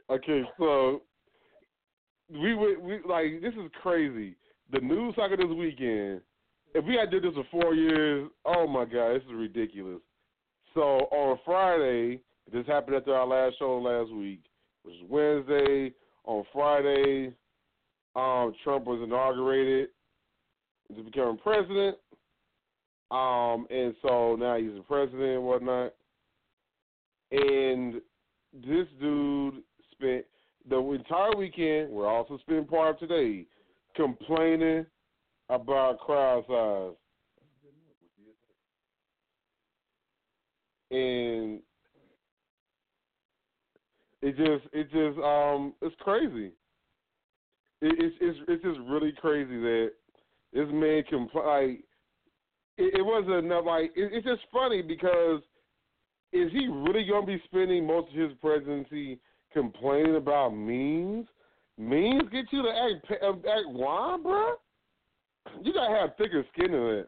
Okay, so we would we like this is crazy. The news cycle this weekend. If we had did this for four years, oh my god, this is ridiculous. So on Friday, this happened after our last show last week, which was Wednesday. On Friday, um, Trump was inaugurated to become president. Um, and so now he's the president and whatnot. And this dude spent the entire weekend, we're also spending part of today, complaining about crowd size. And it just it just um it's crazy. It, it's it's it's just really crazy that this man compl- like it, it wasn't enough like it, it's just funny because is he really gonna be spending most of his presidency complaining about memes? Memes get you to act act wild, bruh? You gotta have thicker skin than that.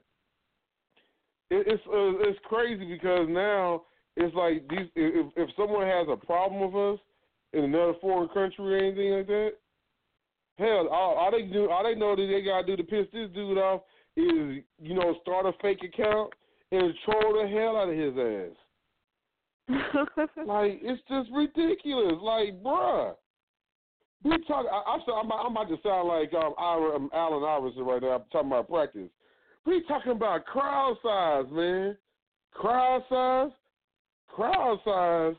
It, it's uh, it's crazy because now it's like these. If if someone has a problem with us in another foreign country or anything like that, hell, all, all they do, all they know that they gotta do to piss this dude off is you know start a fake account and troll the hell out of his ass. Like it's just ridiculous. Like, bruh. We talk. I, I'm, so- I'm, I'm about to sound like um, Ira, um, Allen Iverson right now. I'm talking about practice. We talking about crowd size, man. Crowd size, crowd size.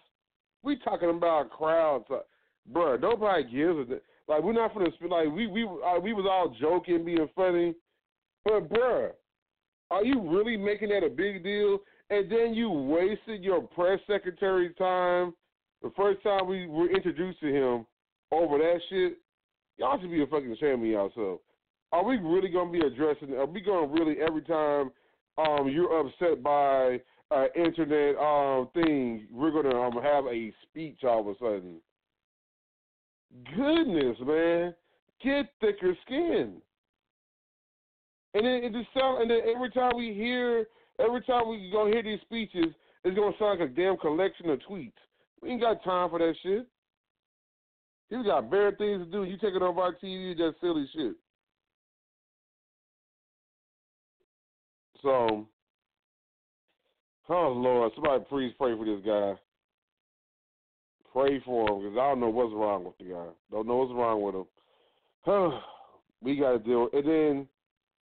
We talking about crowd size, bruh. Nobody gives a like. We're not gonna like we we uh, we was all joking, being funny, but bruh, are you really making that a big deal? And then you wasted your press secretary's time. The first time we were introduced to him over that shit, y'all should be a fucking ashamed of yourself. Are we really gonna be addressing? Are we gonna really every time um you're upset by uh internet um thing, we're gonna um have a speech all of a sudden? Goodness, man, get thicker skin. And then it just sound, and then every time we hear, every time we go hear these speeches, it's gonna sound like a damn collection of tweets. We ain't got time for that shit. You got better things to do. You take it off our TV, that's silly shit. So, oh Lord, somebody please pray for this guy. Pray for him because I don't know what's wrong with the guy. Don't know what's wrong with him. we got to deal. And then,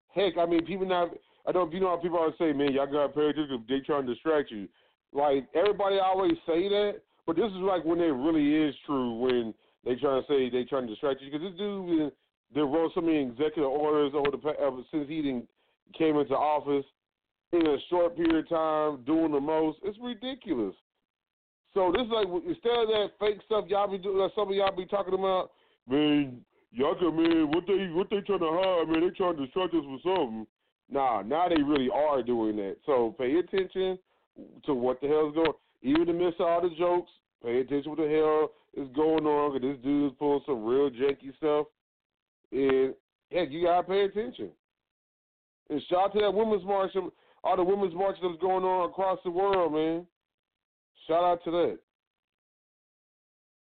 heck, I mean, people not. I don't. You know how people always say, "Man, y'all pay attention. They trying to distract you." Like everybody always say that, but this is like when it really is true when they trying to say they trying to distract you because this dude they wrote so many executive orders over the ever since he didn't came into office in a short period of time, doing the most. It's ridiculous. So this is like instead of that fake stuff y'all be doing, like some of y'all be talking about, man, y'all can man, what they what they trying to hide, man, they trying to distract us with something. Nah, now they really are doing that. So pay attention to what the hell's going. Even to miss all the jokes, pay attention what the hell is going on. Cause this dude's pulling some real janky stuff, and heck, you gotta pay attention. And shout out to that women's march, all the women's marches that's going on across the world, man. Shout out to that.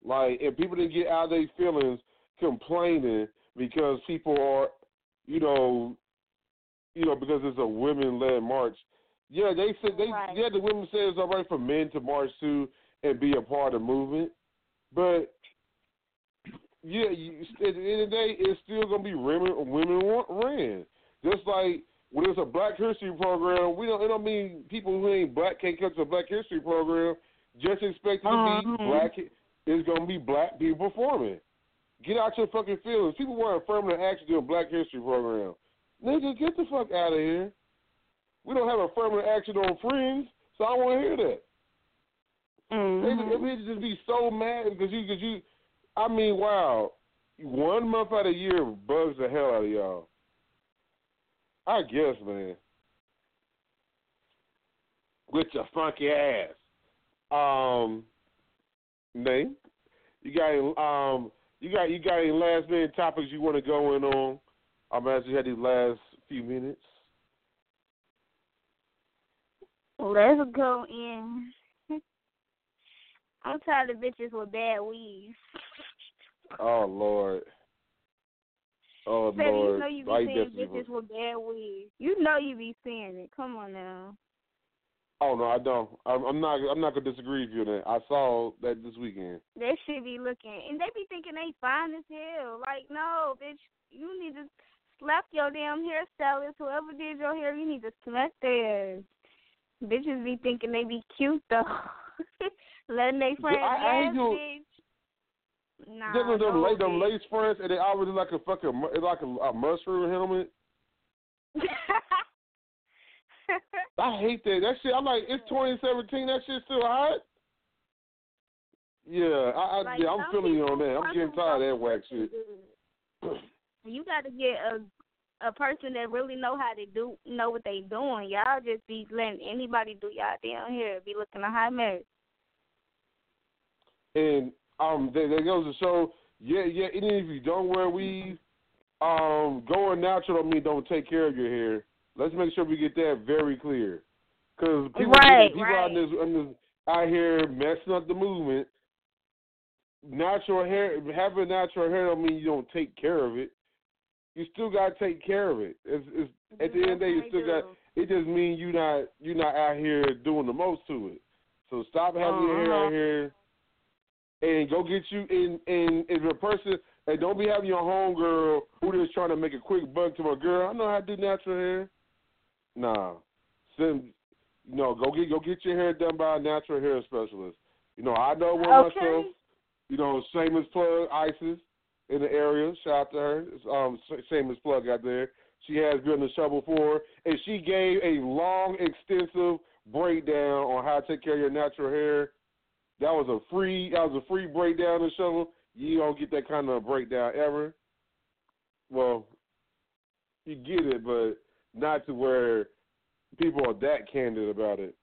Like, if people didn't get out of their feelings complaining because people are, you know, you know, because it's a women-led march. Yeah, they said they Right. yeah the women said it's all right for men to march too and be a part of the movement, but yeah, you, at the end of the day, it's still gonna be women women ran. Just like when it's a Black History program, we don't it don't mean people who ain't black can't come to a Black History program. Just expect it to be Mhm. black. It's gonna be black people performing. Get out your fucking feelings. People want affirmative action during Black History program. Nigga, get the fuck out of here. We don't have affirmative action on Friends, so I don't want to hear that. Mhm. They, they just be so mad because you, because you, I mean, wow, one month out of the year bugs the hell out of y'all. I guess, man. With your funky ass. Um, name. You got any, um, you got you got any last minute topics you want to go in on? I'm as you had these last few minutes. Let's go in. I'm tired of bitches with bad weaves. Oh Lord. Oh Baby, you know you be I seeing bitches with bad weaves. You know you be seeing it. Come on now. Oh no, I don't. I'm, I'm not. I'm not gonna disagree with you on that. I saw that this weekend. They should be looking, and they be thinking they fine as hell. Like, no, bitch, you need to slap your damn hairstylist. Whoever did your hair, you need to slap theirs. Bitches be thinking they be cute though. Letting they friends I- I you- Nah, them them, no, them lace fronts, and they always look like a fucking it's like a, a mushroom helmet. I hate that. That shit. I'm like, it's 2017. That shit's still hot. Yeah, I, I Like, yeah, I'm feeling you on that. I'm getting tired of that whack shit. You got to get a a person that really know how to do know what they doing. Y'all just be letting anybody do y'all damn hair. Be looking a hot mess. And um, there, there goes to show. Yeah, yeah. Even if you don't wear weave, um, going natural don't mean don't take care of your hair. Let's make sure we get that very clear. Because people, Right, people right. out, this, in this, out here messing up the movement. Natural hair, having natural hair don't mean you don't take care of it. You still gotta take care of it. It's, it's at the end of the day, you still got. It just means you not you not out here doing the most to it. So stop having your hair Uh-huh. out here, and go get you. in in if a person, and don't be having your homegirl who just trying to make a quick buck to my girl. I know how to do natural hair. Nah, send. No, go get go get your hair done by a natural hair specialist. You know, I know one Okay. myself. You know, shameless plug, Isis in the area. Shout out to her. It's, um, sh- shameless plug out there. She has been on the show before, and she gave a long, extensive breakdown on how to take care of your natural hair. That was a free. That was a free breakdown of the show. You don't get that kind of breakdown ever. Well, you get it, but not to where people are that candid about it.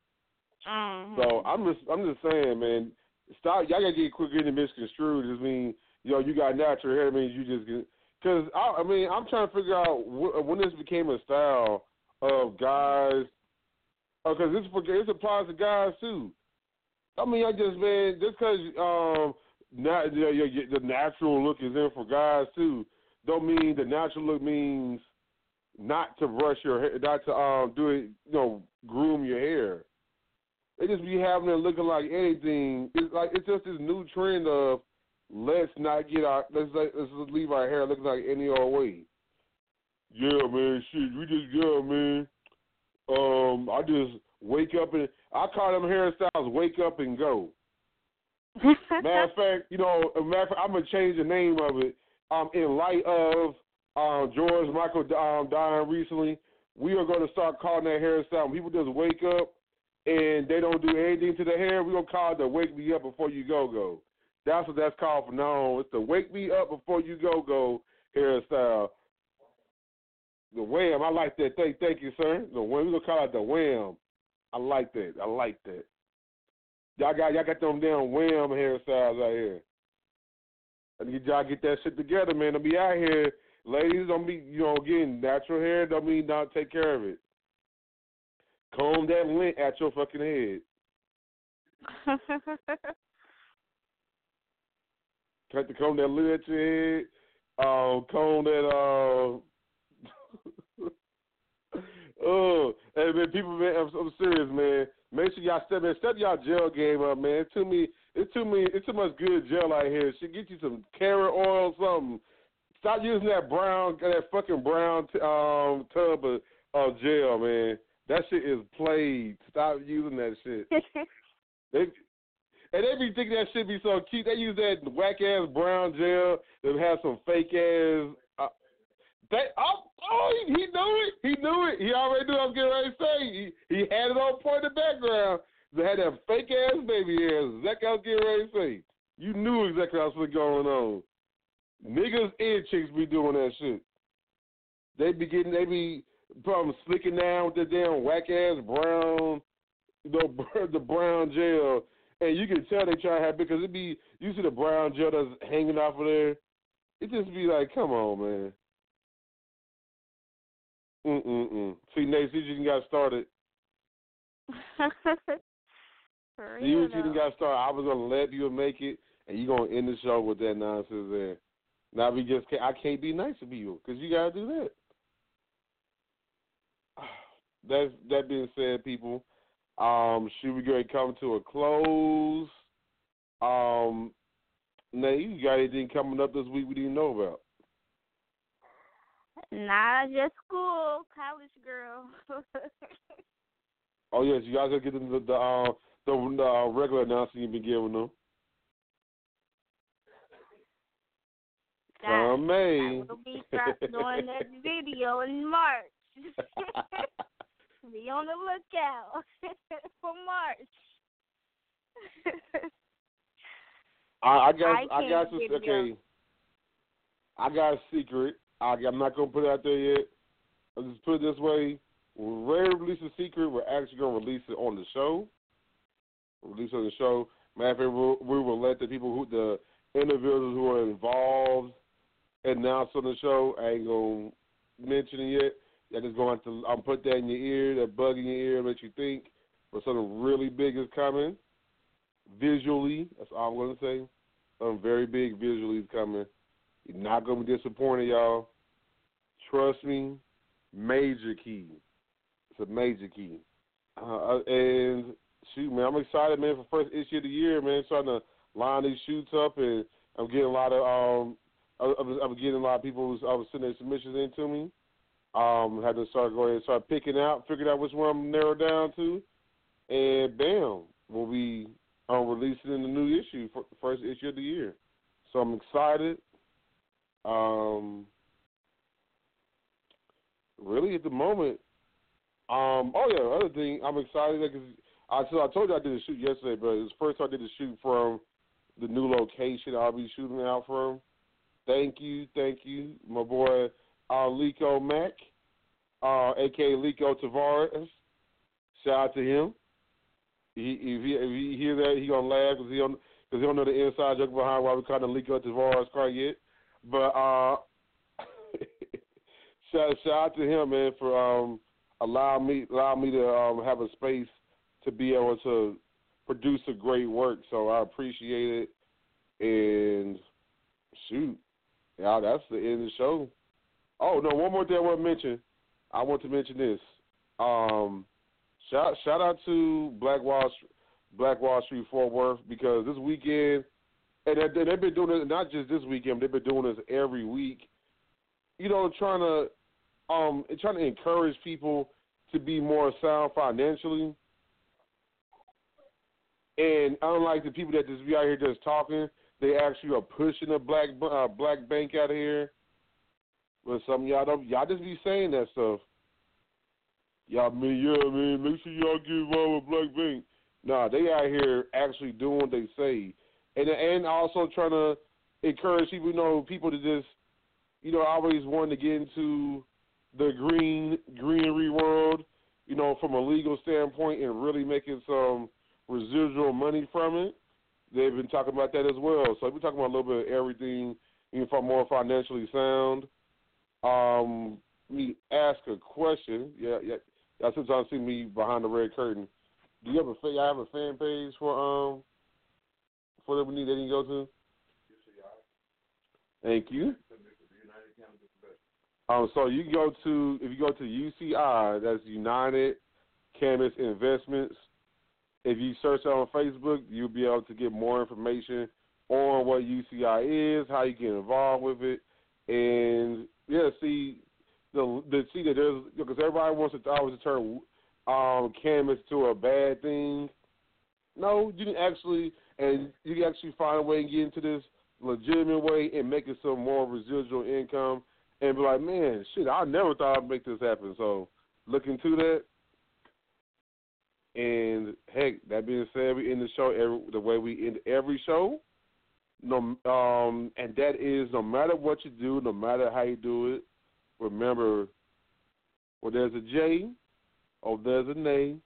Mhm. So I'm just I'm just saying, man, stop. Y'all gotta get quick getting misconstrued. Just mean, you know, you got natural hair. Means you just get. Because I, I mean, I'm trying to figure out wh- when this became a style of guys. Because this for this applies to guys too. I mean, I just man, just because um, na- the, the the natural look is in for guys too, don't mean the natural look means not to brush your hair, not to um do it, you know, groom your hair. They just be having it looking like anything. It's like it's just this new trend of let's not get our let's let, let's just leave our hair looking like any old way. Yeah, man, shit, we just yeah, man. do is wake up and I call them hairstyles wake up and go. Matter of fact, you know, matter of fact, I'm gonna change the name of it. Um, in light of um, George Michael um, dying recently, we are going to start calling that hairstyle. People just wake up and they don't do anything to the hair, we're gonna call it the "Wake Me Up Before You Go Go." That's what that's called from now on. It's the "Wake Me Up Before You Go Go" hairstyle. The wham, I like that. Thank, thank you, sir. The wham, we're gonna call it the wham. I like that. I like that. Y'all got y'all got them damn wham hairstyles out here. And get y'all get that shit together, man. Don't be out here, ladies. Don't be you know getting natural hair. Don't mean not take care of it. Comb that lint at your fucking head. Cut the comb that lint at your head. Um, comb that. Uh, oh, hey man, people, man, I'm, I'm serious, man. Make sure y'all step man, step y'all gel game up, man. It's too me, it's too me, it's too much good gel out here. Should get you some carrot oil, something. Stop using that brown, that fucking brown t- um tub of, of gel, man. That shit is played. Stop using that shit. They and they be thinking that shit be so cute. They use that whack ass brown gel that has some fake ass. Uh, they oh, oh he, he knew it. He knew it. He already knew I was getting ready to say. He he had it on point in the background. They had that fake ass baby hairs. Exactly what I was getting ready to say. You knew exactly what was going on. Niggas and chicks be doing that shit. They be getting, they be probably slicking down with the damn whack ass brown, the the brown gel, and you can tell they try to have because it be you see the brown gel that's hanging off of there. It just be like, come on, man. Mm mm mm. See, Nayy, see, you done got started. For See what you done though. got started. I was gonna let you make it, and you gonna end the show with that nonsense there. Now we just can't, I can't be nice to people because you gotta do that. That that being said, people, um, should we go come to a close? Um, Nayy, you got anything coming up this week we didn't know about? Nah, just school, college girl. Oh yes, you guys gotta get them the the uh, the, the uh, regular announcement you've been giving them. Guys, From May. I will be doing that video in March. be on the lookout for March. I, I got I I, got some you- okay. I got a secret. I, I'm not gonna put it out there yet. I'll just put it this way: when to release a secret, we're actually gonna release it on the show. Release on the show. Matter of fact, we'll, we will let the people who the individuals who are involved announce on the show. I ain't gonna mention it yet. I just have to. I'm put that in your ear, that bug in your ear, let you think. But something really big is coming. Visually, that's all I'm gonna say. Something very big visually is coming. You're not gonna be disappointed, y'all. Trust me. Major key. It's a major key. Uh, and shoot, man, I'm excited, man, for first issue of the year, man. Starting to line these shoots up, and I'm getting a lot of um, I'm I'm getting a lot of people who's I was sending submissions in to me. Um, had to start going and start picking out, figuring out which one I'm narrowed down to, and bam, we'll be um, releasing in the new issue, for, first issue of the year. So I'm excited. Um, really, at the moment, um, oh yeah, other thing, I'm excited because I so I told you I did a shoot yesterday, but it was first time I did a shoot from the new location I'll be shooting out from. Thank you, thank you, my boy uh, Lico Mack, uh, aka Lico Tavares. Shout out to him. He, if, he, if he hear that, he gonna laugh because he don't because he don't know the inside joke behind why we kind call him Lico Tavares car yet. But uh, shout shout out to him, man, for um allow me allow me to um have a space to be able to produce a great work. So I appreciate it. And shoot, yeah, that's the end of the show. Oh no, one more thing I want to mention. I want to mention this. Um, shout shout out to Black Wall Black Wall Street Fort Worth because this weekend, and they- they've been doing it not just this weekend. They've been doing this every week. You know, trying to um trying to encourage people to be more sound financially. And unlike the people that just be out here just talking, they actually are pushing a black uh, black bank out of here. But some y'all don't y'all just be saying that stuff. Y'all mean yeah, man, make sure y'all get involved with black bank. Nah, they out here actually doing what they say. And and also trying to encourage people, you know, people to just you know, always wanting to get into the green greenery world, you know, from a legal standpoint and really making some residual money from it. They've been talking about that as well. So we're talking about a little bit of everything, even for more financially sound. Um, me ask a question. Yeah, yeah. Y'all sometimes see me behind the red curtain. Do you have I have a fan page for um for that we need that you can go to? UCI. Thank you. Um, so you go to if you go to UCI, that's United Cannabis Investments. If you search it on Facebook, you'll be able to get more information on what UCI is, how you get involved with it, and yeah, see the the see that there's because everybody wants to always turn um, cannabis to a bad thing. No, you can actually and you can actually find a way and get into this legitimate way and make it some more residual income and be like, man, shit, I never thought I'd make this happen. So look into that. And heck, that being said, we end the show every, the way we end every show. No, um, and that is no matter what you do, no matter how you do it, remember, well, there's a J, or there's a name,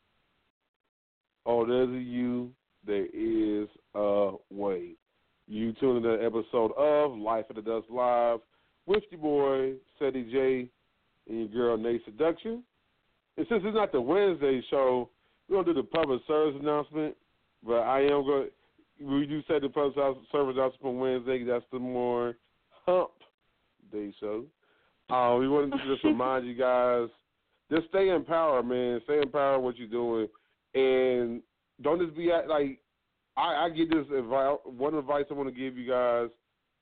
or there's a U, there is a way. You tune in to an episode of Life After Dusk Live with your boy, Ceddy J, and your girl, Nayy Seduction. And since it's not the Wednesday show, we're going to do the public service announcement, but I am going to. we do say the public service announcement on Wednesday. That's the more hump day show. Uh, we wanted to just remind you guys, just stay in power, man. Stay in power what you're doing. And don't just be at, like, I, I get this advice. One advice I want to give you guys,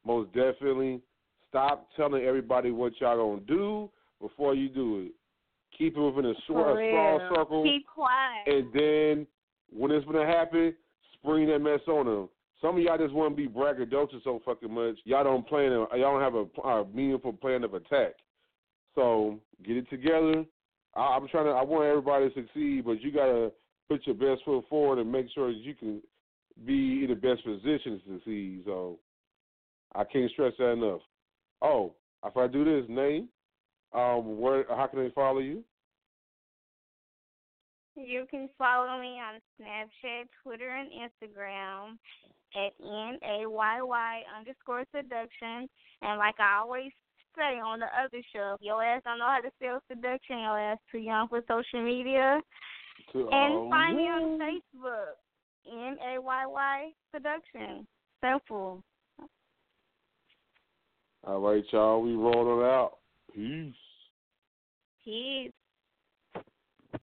most definitely, stop telling everybody what y'all gonna do before you do it. Keep it within a short, a small circle, Keep quiet. and then when it's gonna happen, spring that mess on them. Some of y'all just want to be braggadocious so fucking much. Y'all don't plan. Y'all don't have a, a meaningful plan of attack. So get it together. I, I'm trying to. I want everybody to succeed, but you gotta put your best foot forward and make sure that you can be in the best position to succeed. So I can't stress that enough. Oh, if I do this, name, um, where? How can they follow you? You can follow me on Snapchat, Twitter, and Instagram at N A Y Y underscore seduction. And like I always say on the other show, your ass don't know how to spell seduction, your ass too young for social media. To, And um, find me on Facebook, N A Y Y seduction. Simple. All right, y'all. We rolling out. Peace. Peace.